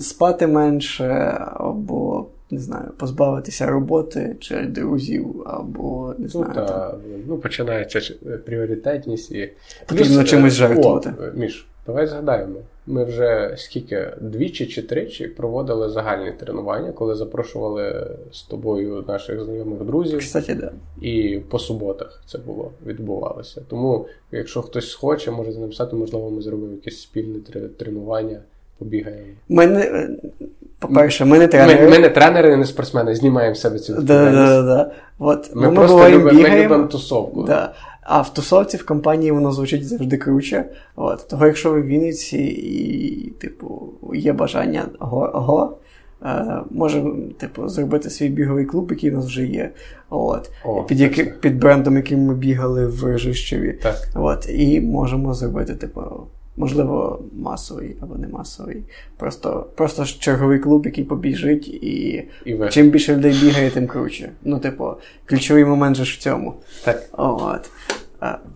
спати менше, або не знаю, позбавитися роботи чи друзів, або не ну, знаю. Ну, та, ну починається пріоритетність і. Потрібно Плюс, чимось жертвувати. О, Міш, давай згадаємо. Ми вже скільки двічі чи тричі проводили загальні тренування, коли запрошували з тобою наших знайомих друзів. Кстати, да. І по суботах це було відбувалося. Тому, якщо хтось хоче, може написати, можливо, ми зробимо якесь спільне тренування, побігаємо. Ми не, По-перше, ми не тренери. Ми, ми не тренери, не спортсмени, знімаємо себе цю відповідальність. Да, да, да. От, ми, ми просто любимо, ми любимо тусовку. Да. А в тусовці в компанії воно звучить завжди круче. От. Того, якщо ви в Вінниці і, типу, є бажання го, е, можемо типу, зробити свій біговий клуб, який у нас вже є. От. О, під які, під брендом, яким ми бігали в Рожищеві. Так. От. І можемо зробити, типу, можливо, масовий або не масовий. Просто просто черговий клуб, який побіжить, і, і чим більше людей бігає, тим круче. Ну, типу, ключовий момент же ж в цьому. Так. От.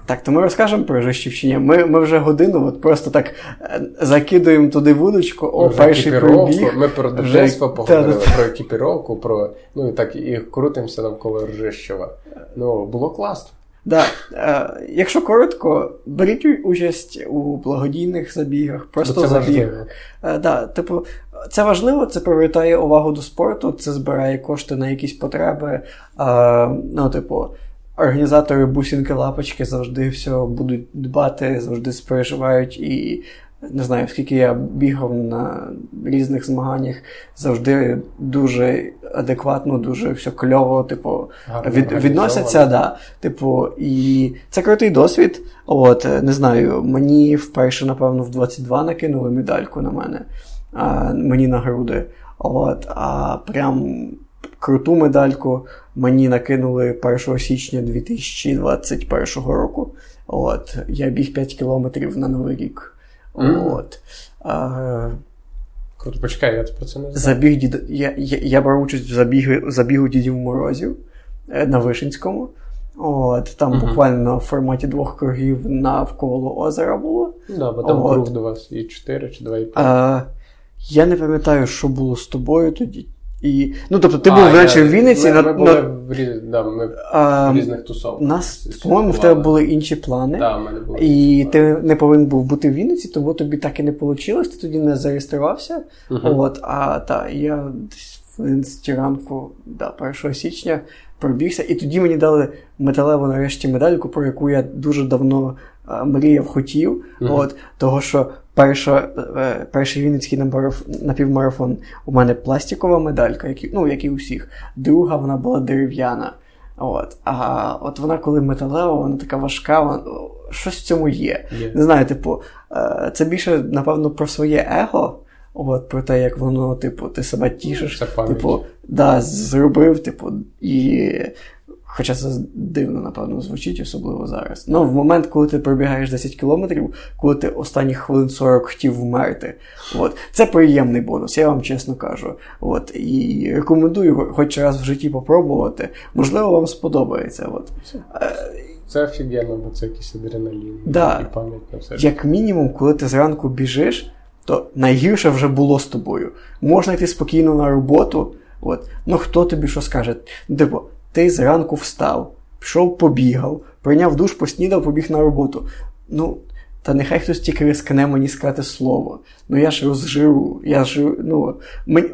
Так, то ми розкажемо про Жищівщині. Ми ми вже годину от просто так е, закидуємо туди вудочку, о, вже перший пробіг. Ми про дитинство поговорили, та, про екіпіровку, про ну і так і крутимося навколо Ржищева. Ну, було класно. Да. Е, Якщо коротко, беріть участь у благодійних забігах, просто забігах. Е, да, типу, це важливо, це привертає увагу до спорту, це збирає кошти на якісь потреби. Е, ну, типу, Організатори бусінки лапочки завжди все будуть дбати, завжди спереживають і не знаю, скільки я бігав на різних змаганнях, завжди дуже адекватно, дуже все кльово, типу, від, відносяться. Да, типу, І це крутий досвід. От, Не знаю, мені вперше, напевно, в 22 накинули медальку на мене, а, мені на груди. От, А прям круту медальку мені накинули 1 січня 2021 року. От, Я біг 5 кілометрів на Новий рік. Mm. От. А, Круто, почекай, я про це не знаю. Забіг дід... Я я, я брав участь в забігу, забігу дідів морозів е, на Вишинському. От, Там uh буквально в форматі двох кругів навколо озера було. Да, бо там От. круг до вас і 4 чи 2,5. А, Я не пам'ятаю, що було з тобою тоді. І, Ну, тобто, ти а, був раніше в Вінниці. Ми, на, ми були на... в, різ... да, ми а, в різних тусовках. Нас, по-моєму, в тебе були інші плани. Да, в мене були і ти не повинен був бути в Вінниці, тому тобі так і не вийшло, ти тоді не зареєструвався. Uh-huh. От, А та, я десь в 11 ранку, да, 1 січня пробігся, і тоді мені дали металеву нарешті медальку, про яку я дуже давно мріяв, хотів. Uh-huh. От, Того, що перша, е, перший Вінницький напівмарафон у мене пластикова медалька, як, ну, як і у всіх. Друга вона була дерев'яна. От. А от вона, коли металева, вона така важка, вона, щось в цьому є. Yeah. Не знаю, типу, е, це більше, напевно, про своє его. От, Про те, як воно, типу, ти себе тішиш, типу, да, зробив, типу, і Хоча це дивно, напевно, звучить, особливо зараз. Ну, в момент, коли ти пробігаєш 10 кілометрів, коли ти останні хвилин 40 хотів вмерти. От. Це приємний бонус, я вам чесно кажу. От. І рекомендую хоч раз в житті попробувати. Можливо, вам сподобається. От. Це офігенно, бо це якийсь адреналін да. і пам'ять на все. Як мінімум, коли ти зранку біжиш, то найгірше вже було з тобою. Можна йти спокійно на роботу. От. Ну хто тобі що скаже? Типу, ти зранку встав, пішов, побігав, прийняв душ, поснідав, побіг на роботу. Ну, та нехай хтось тільки рискне мені сказати слово. Ну я ж розживу. Я ж, ну, мені,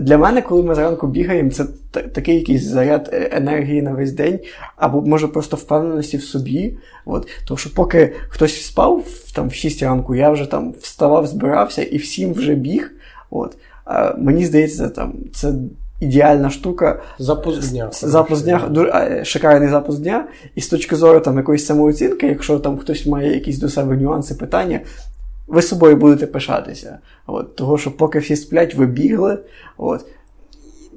Для мене, коли ми зранку бігаємо, це такий якийсь заряд е, енергії на весь день, або може просто впевненості в собі. От. Тому що поки хтось спав там, в 6 ранку, я вже там вставав, збирався і всім вже біг. От. А Мені здається, там, це ідеальна штука. Запуск дня. Запуск дня, дуже шикарний запуск дня. І з точки зору там якоїсь самооцінки, якщо там хтось має якісь до себе нюанси, питання, ви собою будете пишатися. От, Того, що поки всі сплять, ви бігли. От.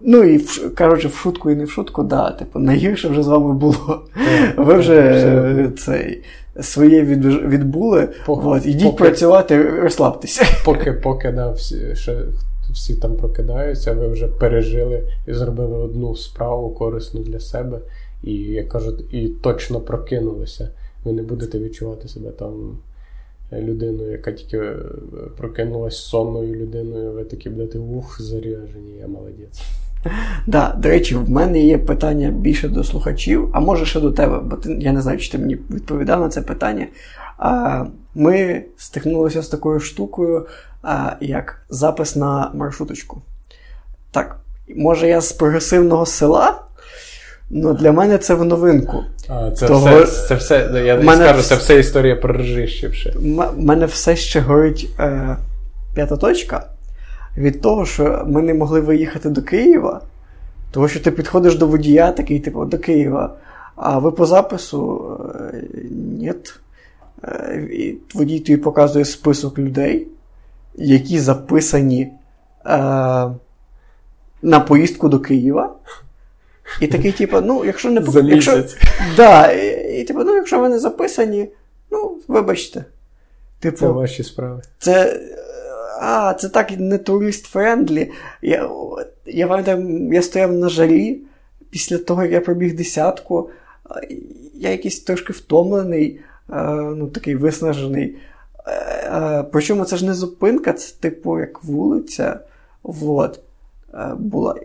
Ну і коротше, в шутку і не в шутку, да, типу, найгірше вже з вами було. Ви вже цей. Своє від, відбули, поки, от, ідіть поки, працювати, розслабтеся. Поки поки да, всі ще, всі там прокидаються, ви вже пережили і зробили одну справу корисну для себе, і як кажуть, і точно прокинулися. Ви не будете відчувати себе там людиною, яка тільки е, прокинулась сонною людиною, ви такі будете ух, заряжені, я молодець. Да, До речі, в мене є питання більше до слухачів, а може ще до тебе, бо ти, я не знаю, чи ти мені відповідав на це питання. А, Ми стикнулися з такою штукою, як запис на маршруточку. Так, може я з прогресивного села, Ну, Для мене це в новинку. А, Це Того... все, це все, я мене... скажу, це все історія про ржище. У мене все ще горить е, п'ята точка від того, що ми не могли виїхати до Києва, тому що ти підходиш до водія, такий, типу, до Києва, а ви по запису е, ні. Е, і водій тобі показує список людей, які записані е, на поїздку до Києва. І такий, типу, ну, якщо не За якщо, да, і, і типу, ну, якщо ви не записані, ну, вибачте. Типу, Це ваші справи. Це. А, це так не tourist friendly. Я я пам'ятаю, я стояв на жалі після того, як я пробіг десятку. Я якийсь трошки втомлений, ну, такий виснажений. Причому це ж не зупинка, це, типу, як вулиця. Вот. Е, була.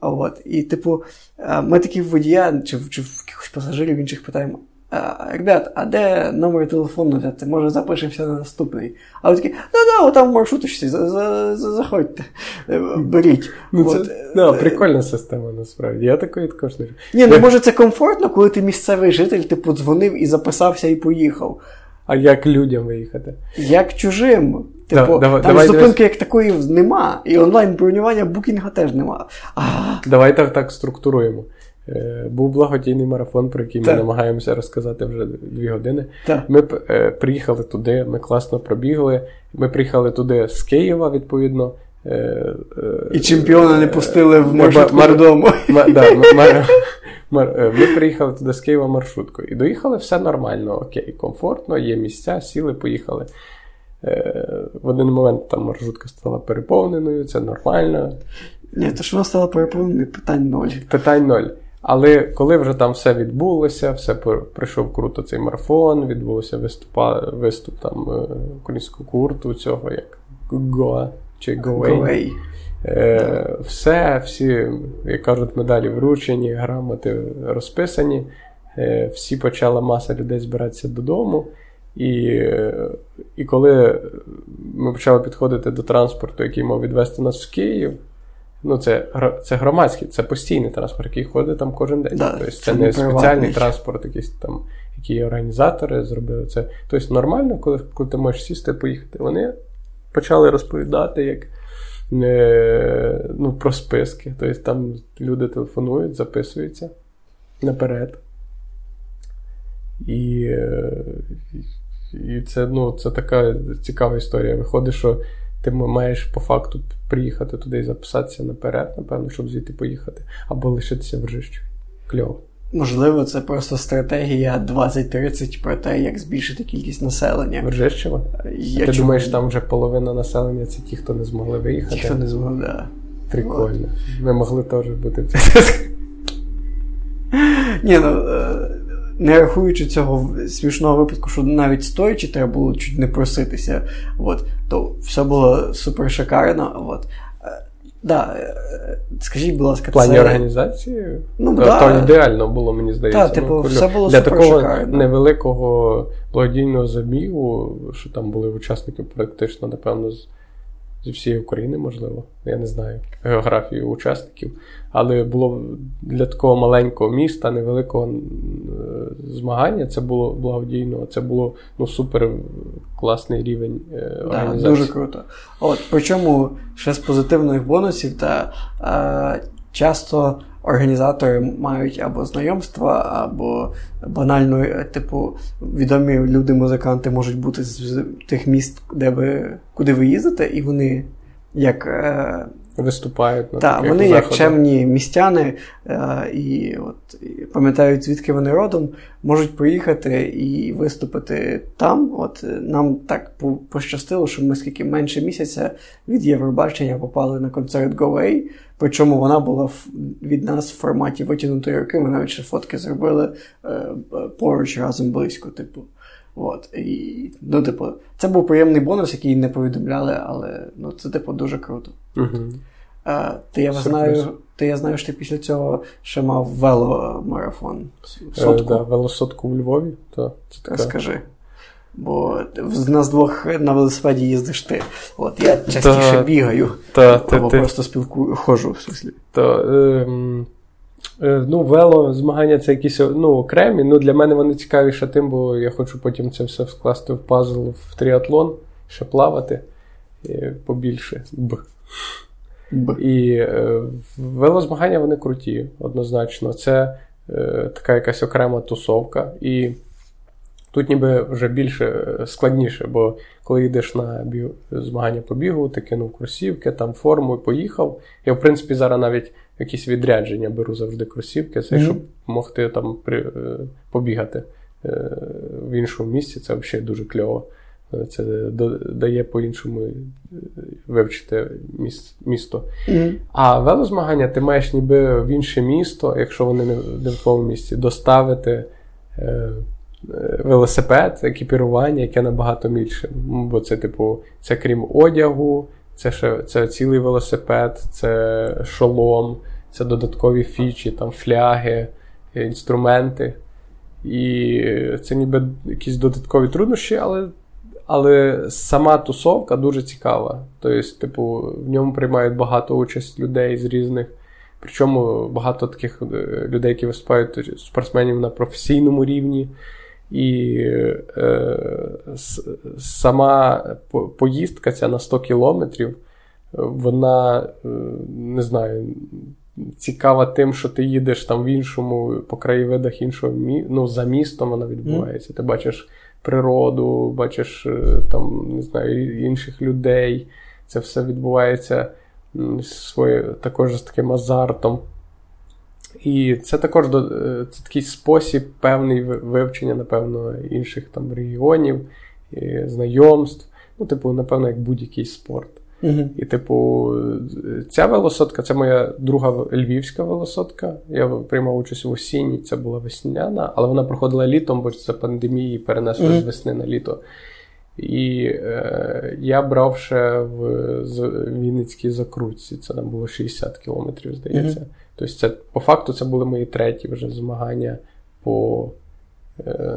От. І, типу, е, ми такі водія, чи чи в якихось пасажирів інших питаємо. Ребят, а де номер телефону взяти? Може запишемося на наступний. А ви такі, ну да, там в маршруточці, заходьте, е, беріть. Ну, От. Це да, прикольна система, насправді. Я такої також не Ні, ну може це комфортно, коли ти місцевий житель, типу, дзвонив і записався і поїхав. А як людям виїхати? Як чужим. Типу, давай, там давай, зупинки давай. як такої нема. І онлайн-бронювання букінга теж нема. А... Давайте так структуруємо. Е, був благодійний марафон, про який так. ми намагаємося розказати вже дві години. Так. Ми е, приїхали туди, ми класно пробігли. Ми приїхали туди з Києва, відповідно. Е, е, І чемпіона не пустили в маршрутку мар... додому. Мар... Да, мар... Е, ми приїхали туди з Києва маршруткою. І доїхали все нормально, окей, комфортно, є місця, сіли, поїхали. Е, в один момент там маршрутка стала переповненою, це нормально. Ні, то що вона стала переповненою, питань ноль. Питань ноль. Але коли вже там все відбулося, все прийшов круто цей марафон, відбувся виступа, виступ там е, українського курту, цього як Гоа чи Гоей. Е, Все, всі, як кажуть, медалі вручені, грамоти розписані. Е, Всі почала маса людей збиратися додому. І і коли ми почали підходити до транспорту, який мав відвести нас в Київ, ну це це громадський, це постійний транспорт, який ходить там кожен день. Да, тобто Це не спеціальний транспорт, якийсь там, які організатори зробили це. Тобто нормально, коли коли ти можеш сісти поїхати. Вони почали розповідати, як е, ну, про списки. Тобто там люди телефонують, записуються наперед. І е, і це ну, це така цікава історія. Виходить, що ти маєш по факту приїхати туди і записатися наперед, напевно, щоб звідти поїхати, або лишитися в Ржищу. Кльово. Можливо, це просто стратегія 2030 про те, як збільшити кількість населення. Ржищева? Я Ти чу... думаєш, там вже половина населення це ті, хто не змогли виїхати? Ті, хто не змогли, так. Да. Прикольно. Ми могли теж бути в цій Ні, ну. Не рахуючи цього смішного випадку, що навіть стоячи, треба було чуть не проситися, от, то все було супер шикарно. От. Е, да, е, Скажіть, будь ласка, В плані це... організації? Ну, да. то ідеально було, мені здається. Так, типу, ну, все було Для такого шикарно. невеликого благодійного забігу, що там були учасники практично, напевно, з зі всієї України, можливо, я не знаю географію учасників. Але було для такого маленького міста, невеликого змагання, це було благодійно, це було ну, супер класний рівень е, організації. Да, Дуже круто. От, Причому ще з позитивних бонусів, та, е, часто організатори мають або знайомства, або банально, е, типу, відомі люди-музиканти можуть бути з тих міст, де ви, куди ви їздите, і вони як. Е, Виступають на Так, вони як чемні містяни е, і от і пам'ятають, звідки вони родом, можуть приїхати і виступити там. От Нам так пощастило, що ми скільки менше місяця від Євробачення попали на концерт Away, Причому вона була від нас в форматі витягнутої руки. Ми навіть ще фотки зробили е, поруч разом близько, типу. От. І, ну, типу, Це був приємний бонус, який не повідомляли, але ну, це, типу, дуже круто. Угу. А, ти я знаю, ти я знаю, що ти після цього ще мав веломарафон. Сотку. Е, да, велосотку в Львові. Та, це така... Скажи. Бо в нас двох на велосипеді їздиш ти. От я частіше та, бігаю, та, або ти, просто спілкую, ходжу в смислі. Та, е, е, ну, вело змагання це якісь ну, окремі. Ну, Для мене вони цікавіше тим, бо я хочу потім це все скласти в пазл в тріатлон, ще плавати і побільше. Б. Б. І е, велозмагання вони круті, однозначно. Це е, така якась окрема тусовка. І Тут ніби вже більше е, складніше, бо коли йдеш на біг... змагання по бігу, ти кинув кросівки, там форму і поїхав. Я, в принципі, зараз навіть якісь відрядження беру завжди кросівки, це mm-hmm. щоб могти там при... Е, побігати е, в іншому місці. Це взагалі дуже кльово. Це дає по-іншому вивчити місто. Mm-hmm. А велозмагання ти маєш ніби в інше місто, якщо вони не в твоєму місці, доставити. Е, велосипед, екіпірування, яке набагато більше. Бо це, типу, це крім одягу, це ще це цілий велосипед, це шолом, це додаткові фічі, там фляги, інструменти. І це ніби якісь додаткові труднощі, але але сама тусовка дуже цікава. Тобто, типу, в ньому приймають багато участь людей з різних. Причому багато таких е, людей, які виступають спортсменів на професійному рівні. І е, сама поїздка ця на 100 кілометрів, вона, е, не знаю, цікава тим, що ти їдеш там в іншому, по краєвидах іншого ну, за містом вона відбувається. Mm. Ти бачиш природу, бачиш е, там, не знаю, інших людей. Це все відбувається своє, також з таким азартом. І це також е, це такий спосіб певний вивчення, напевно, інших там регіонів, знайомств. Ну, типу, напевно, як будь-який спорт. uh І, типу, ця велосотка це моя друга львівська велосотка. Я приймав участь в осінній, це була весняна, але вона проходила літом, бо це пандемії перенесли uh з весни на літо. І е, я брав ще в Вінницькій закрутці. Це там було 60 кілометрів, здається. Тобто, це, по факту, це були мої треті вже змагання по е,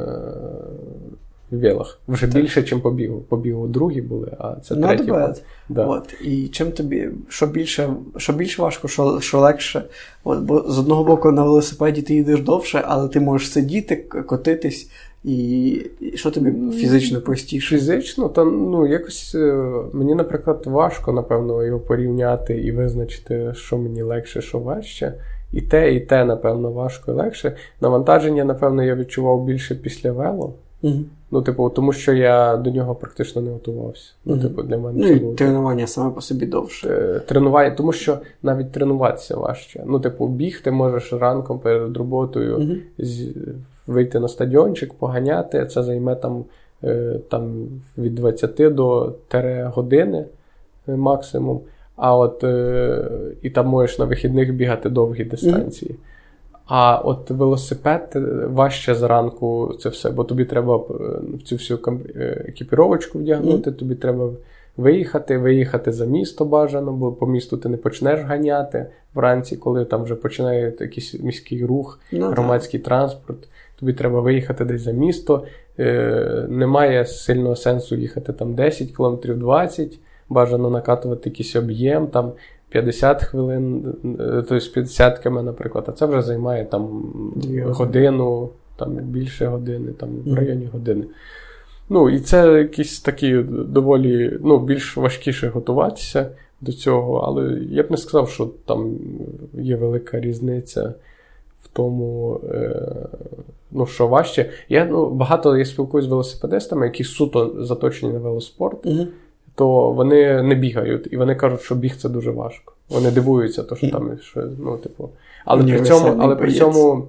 вілах. Вже так. більше, ніж по бігу. По бігу другі були, а це Not треті. Bad. Да. От. І чим тобі, що більше що більше важко, що що легше. От, Бо з одного боку на велосипеді ти їдеш довше, але ти можеш сидіти, котитись. І що тобі фізично простіше? Фізично, та ну якось е, мені, наприклад, важко, напевно, його порівняти і визначити, що мені легше, що важче. І те, і те, напевно, важко і легше. Навантаження, напевно, я відчував більше після вело. Угу. Ну, типу, тому що я до нього практично не готувався. Ну, угу. типу, для мене Ну, і було... тренування саме по собі довше. Е, тренування, тому що навіть тренуватися важче. Ну, типу, бігти можеш ранком перед роботою угу. з вийти на стадіончик, поганяти. Це займе там е, там від 20 до 3 години е, максимум. А от е, і там можеш на вихідних бігати довгі дистанції. А от велосипед важче зранку це все, бо тобі треба в цю всю екіпіровочку вдягнути, тобі треба виїхати, виїхати за місто бажано, бо по місту ти не почнеш ганяти вранці, коли там вже починає якийсь міський рух, ну, громадський транспорт тобі треба виїхати десь за місто. Е, Немає сильного сенсу їхати там 10 км 20 бажано накатувати якийсь об'єм, там 50 хвилин, тобто 50 км, наприклад, а це вже займає там годину, там більше години, там в районі години. Ну, і це якісь такі доволі ну, більш важкіше готуватися. до цього, але я б не сказав, що там є велика різниця тому, е, ну, що важче. Я ну, багато я спілкуюся з велосипедистами, які суто заточені на велоспорт, Угу. то вони не бігають, і вони кажуть, що біг це дуже важко. Вони дивуються, то, що там що, ну, типу. Але при цьому, але при цьому,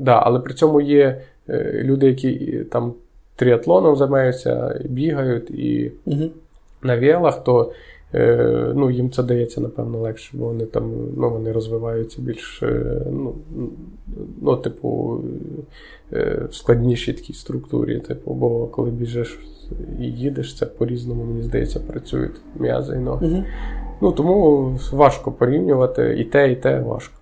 да, але при цьому є е, люди, які там тріатлоном займаються, бігають і Угу. на велах, то е, ну, їм це дається, напевно, легше, бо вони там ну, вони розвиваються більш е, ну, ну, типу, е, в складнішій такій структурі. Типу, бо коли біжиш і їдеш, це по-різному, мені здається, працюють м'язи і ноги. Угу. Ну, тому важко порівнювати і те, і те важко.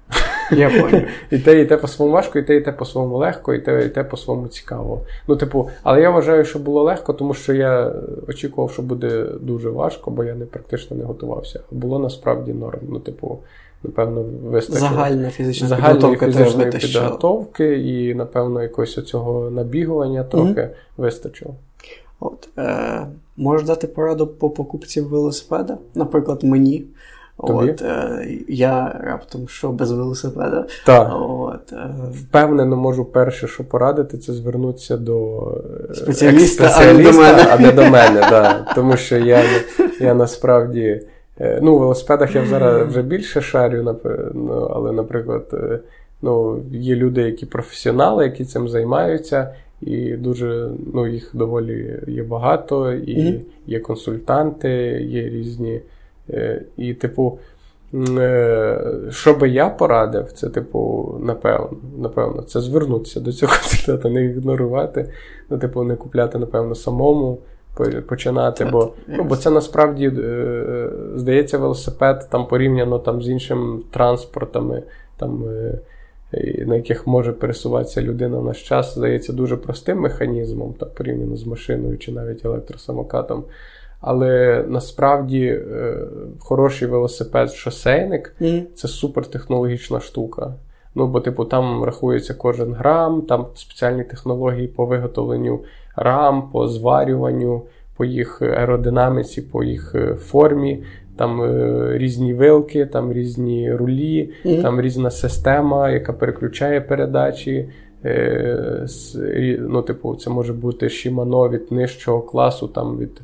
Я понял. І те, і те по-своєму важко, і те, і те по-своєму легко, і те, і те по-своєму цікаво. Ну, типу, але я вважаю, що було легко, тому що я очікував, що буде дуже важко, бо я не практично не готувався. Було насправді норм. Ну, типу, напевно, вистачило. Загальна фізична Загальної фізичної підготовки і, напевно, якогось оцього набігування трохи вистачило. От, е, можеш дати пораду по покупці велосипеда? Наприклад, мені. Тобі? От, е, я раптом що без велосипеда. Так. От, е, Впевнено, можу перше, що порадити, це звернутися до е, Спеціаліста, а не до мене. а не до мене. Да. Тому що я, я насправді. е, Ну, у велосипедах я зараз вже більше шарю, ну, але, наприклад, е, ну, є люди, які професіонали, які цим займаються, і дуже ну, їх доволі є багато, і є консультанти, є різні. Е, І, типу, е, що би я порадив, це, типу, напевно, напевно, це звернутися до цього консультанта, не ігнорувати, ну, типу, не купляти, напевно, самому. Починати, бо, ну, бо це насправді е, здається велосипед там порівняно там з іншими транспортами, там, на яких може пересуватися людина в наш час, здається дуже простим механізмом, так, порівняно з машиною чи навіть електросамокатом. Але насправді е, хороший велосипед шосейник мгм. це супертехнологічна штука. Ну, бо, типу, там рахується кожен грам, там спеціальні технології по виготовленню рам, по зварюванню, по їх аеродинаміці, по їх е, формі, там е, різні вилки, там різні рулі, Мгм. там різна система, яка переключає передачі. Е, с- ну, типу, це може бути Shimano від нижчого класу, там від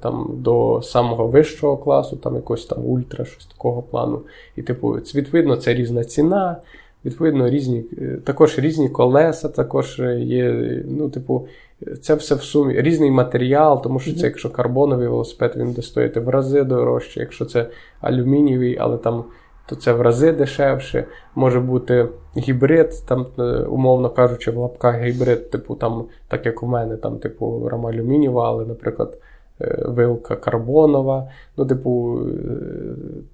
там, до самого вищого класу, там якось там ультра, щось такого плану. І, типу, відповідно, це різна ціна, відповідно, різні, е, також різні колеса, також е, є, ну, типу, це все в сумі. Різний матеріал, тому що це, якщо карбоновий велосипед, він буде стояти в рази дорожче, якщо це алюмінієвий, але там. То це в рази дешевше, може бути гібрид, там, е, умовно кажучи, в лапках гібрид, типу, там, так як у мене, там, типу, рама алюмінієва, але, наприклад, е, вилка карбонова. Ну, типу, е,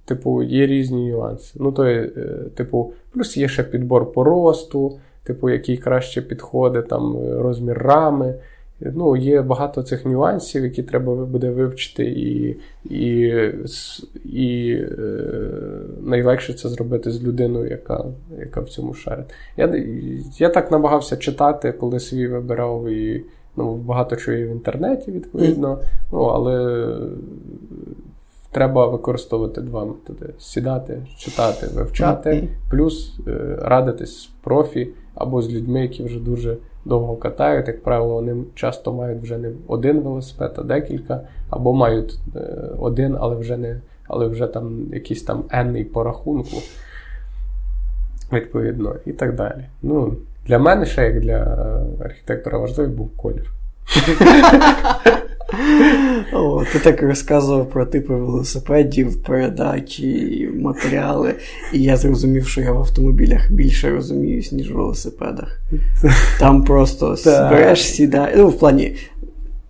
типу, є різні нюанси. Ну, то, є, е, типу, плюс є ще підбор по росту, типу, який краще підходить, там, е, розмір рами. Ну, є багато цих нюансів, які треба буде вивчити, і, і, і е, найлегше це зробити з людиною, яка, яка в цьому шарить. Я, я так намагався читати, коли свій вибирав, і ну, багато є в інтернеті, відповідно. Ну, але треба використовувати два методи: сідати, читати, вивчати, плюс е, радитись з профі або з людьми, які вже дуже довго катають. Як правило, вони часто мають вже не один велосипед, а декілька, або мають е, один, але вже не, але вже там якийсь там енний по рахунку. Відповідно, і так далі. Ну, для мене ще як для е, архітектора важливий був колір. О, ти так розказував про типи велосипедів, передачі, матеріали, і я зрозумів, що я в автомобілях більше розуміюсь, ніж в велосипедах. Там просто збереш, сідаєш. Ну, в плані.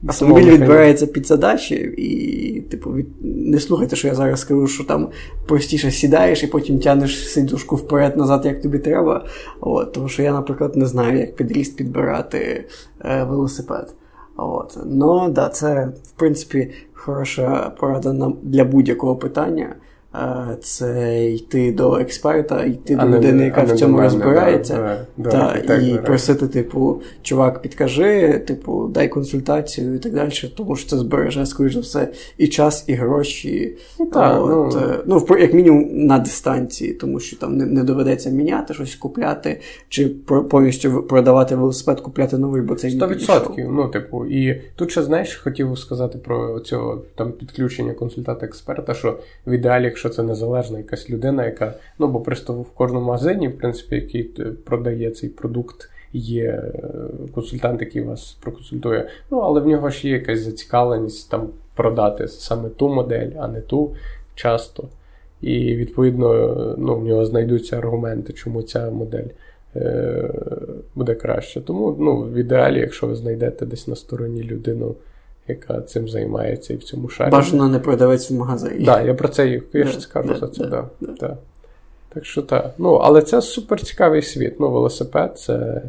Автомобіль відбирається під задачі, і, типу, від... не слухайте, що я зараз скажу, що там простіше сідаєш і потім тянеш сидушку вперед-назад, як тобі треба. От, тому що я, наприклад, не знаю, як під ріст підбирати е, велосипед. От. Ну, да, це, в принципі, хороша порада нам для будь-якого питання. Це йти до експерта, йти до людини, яка в цьому розбирається, да, та, да, і просити, типу, чувак, підкажи, типу, дай консультацію і так далі, тому що це збереже, скоріш за все, і час, і гроші. Ну, так, От, ну, ну, як мінімум на дистанції, тому що там не, не доведеться міняти щось, купляти, чи повністю продавати велосипед, купляти новий, бо це 100%. Ну, типу, і тут ще знаєш, хотів сказати про цього там підключення консультанта експерта, що в ідеалі, якщо це незалежна якась людина, яка ну бо просто в кожному магазині, в принципі, який продає цей продукт. Є е, консультант, який вас проконсультує. Ну, але в нього ж є якась зацікавленість там продати саме ту модель, а не ту часто. І відповідно ну, в нього знайдуться аргументи, чому ця модель е, буде краще. Тому ну, в ідеалі, якщо ви знайдете десь на стороні людину, яка цим займається і в цьому шарі. Бажано не продавець в магазині. Так, да, я про це я ж скажу yeah, за це. Yeah, да. Так що так. Ну, але це супер цікавий світ. Ну, велосипед це.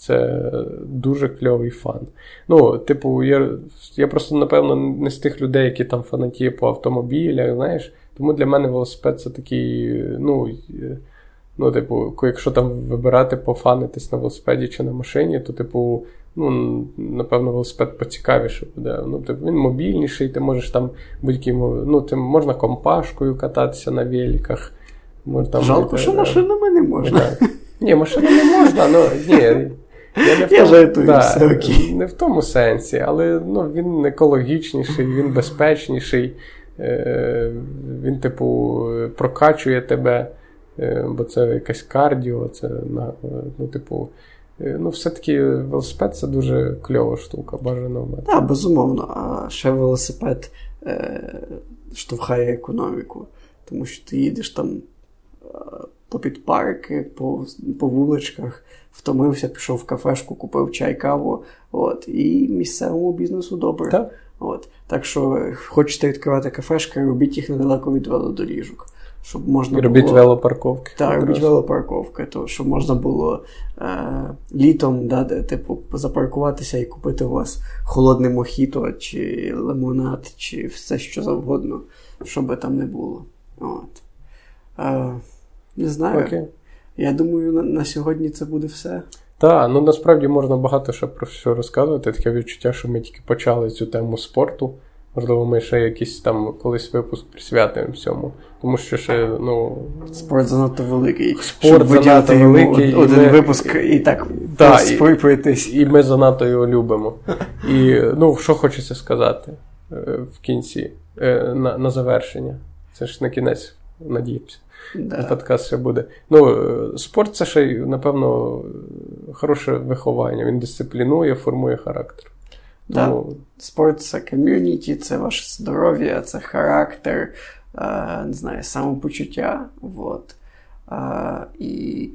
Це дуже кльовий фан. Ну, типу, я я просто, напевно, не з тих людей, які там фанатіє по автомобілях, знаєш. Тому для мене велосипед це такий, ну, ну, типу, якщо там вибирати пофанитись на велосипеді чи на машині, то, типу, ну, напевно, велосипед поцікавіше буде. Ну, типу, Він мобільніший, ти можеш там будь-яким, ну, ти можна компашкою кататися на великах. Може, там, Жалко, що машинами не можна. Ні, машинами не можна, але ні. Я, не в тому, жартую, да, все окей. Не в тому сенсі, але ну, він екологічніший, він безпечніший, е, він, типу, прокачує тебе, е, бо це якась кардіо, це ну, типу, ну, все-таки велосипед це дуже кльова штука, бажано мати. Так, безумовно. А ще велосипед е, штовхає економіку, тому що ти їдеш там е, попід парки, по по вуличках, втомився, пішов в кафешку, купив чай, каву. От, І місцевому бізнесу добре. Так. От. Так що хочете відкривати кафешки, робіть їх недалеко від велодоріжок щоб можна робіть було... велопарковки. Так, робіть велопарковки, то щоб можна було е, літом да, де, типу, запаркуватися і купити у вас холодне мохіто, чи лимонад, чи все що завгодно, що би там не було. От. Е, Не знаю. Окей. Я думаю, на, на сьогодні це буде все. Так, ну насправді можна багато ще про що розказувати. Таке відчуття, що ми тільки почали цю тему спорту. Можливо, ми ще якийсь там колись випуск присвятимо всьому. Тому що ще, ну. Спорт занадто великий. Спорт занадто великий. Один ми... випуск і так да, пройтись. І, і ми занадто його любимо. І ну, що хочеться сказати е, в кінці, е, на на завершення. Це ж на кінець, надіємося. Да. Подкаст ще буде. Ну, е, Спорт це ще, напевно, хороше виховання. Він дисциплінує, формує характер. Да. Спорт це ком'юніті, це ваше здоров'я, це характер, а, не знаю, самопочуття. Вот. А, І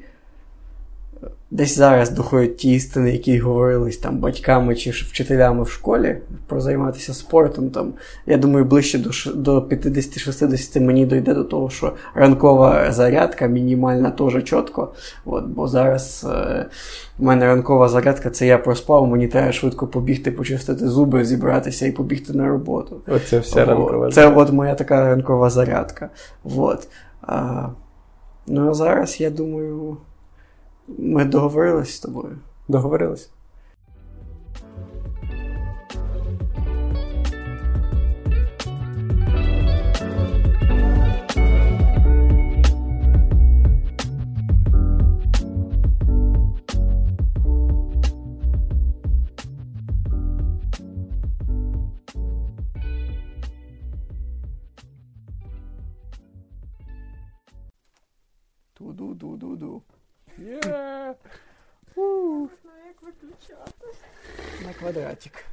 десь зараз доходять ті істини, які говорились там батьками чи вчителями в школі про займатися спортом. Там, Я думаю, ближче до до 50-60 мені дойде до того, що ранкова зарядка мінімальна теж чітко. От, Бо зараз е, в мене ранкова зарядка це я проспав, мені треба швидко побігти, почистити зуби, зібратися і побігти на роботу. Оце вся ранкова Це от моя така ранкова зарядка. От. А, Ну а зараз я думаю. Ми договорились з тобою. Договорились. Ту-ду-ду-ду-ду. Yeah. На квадратик.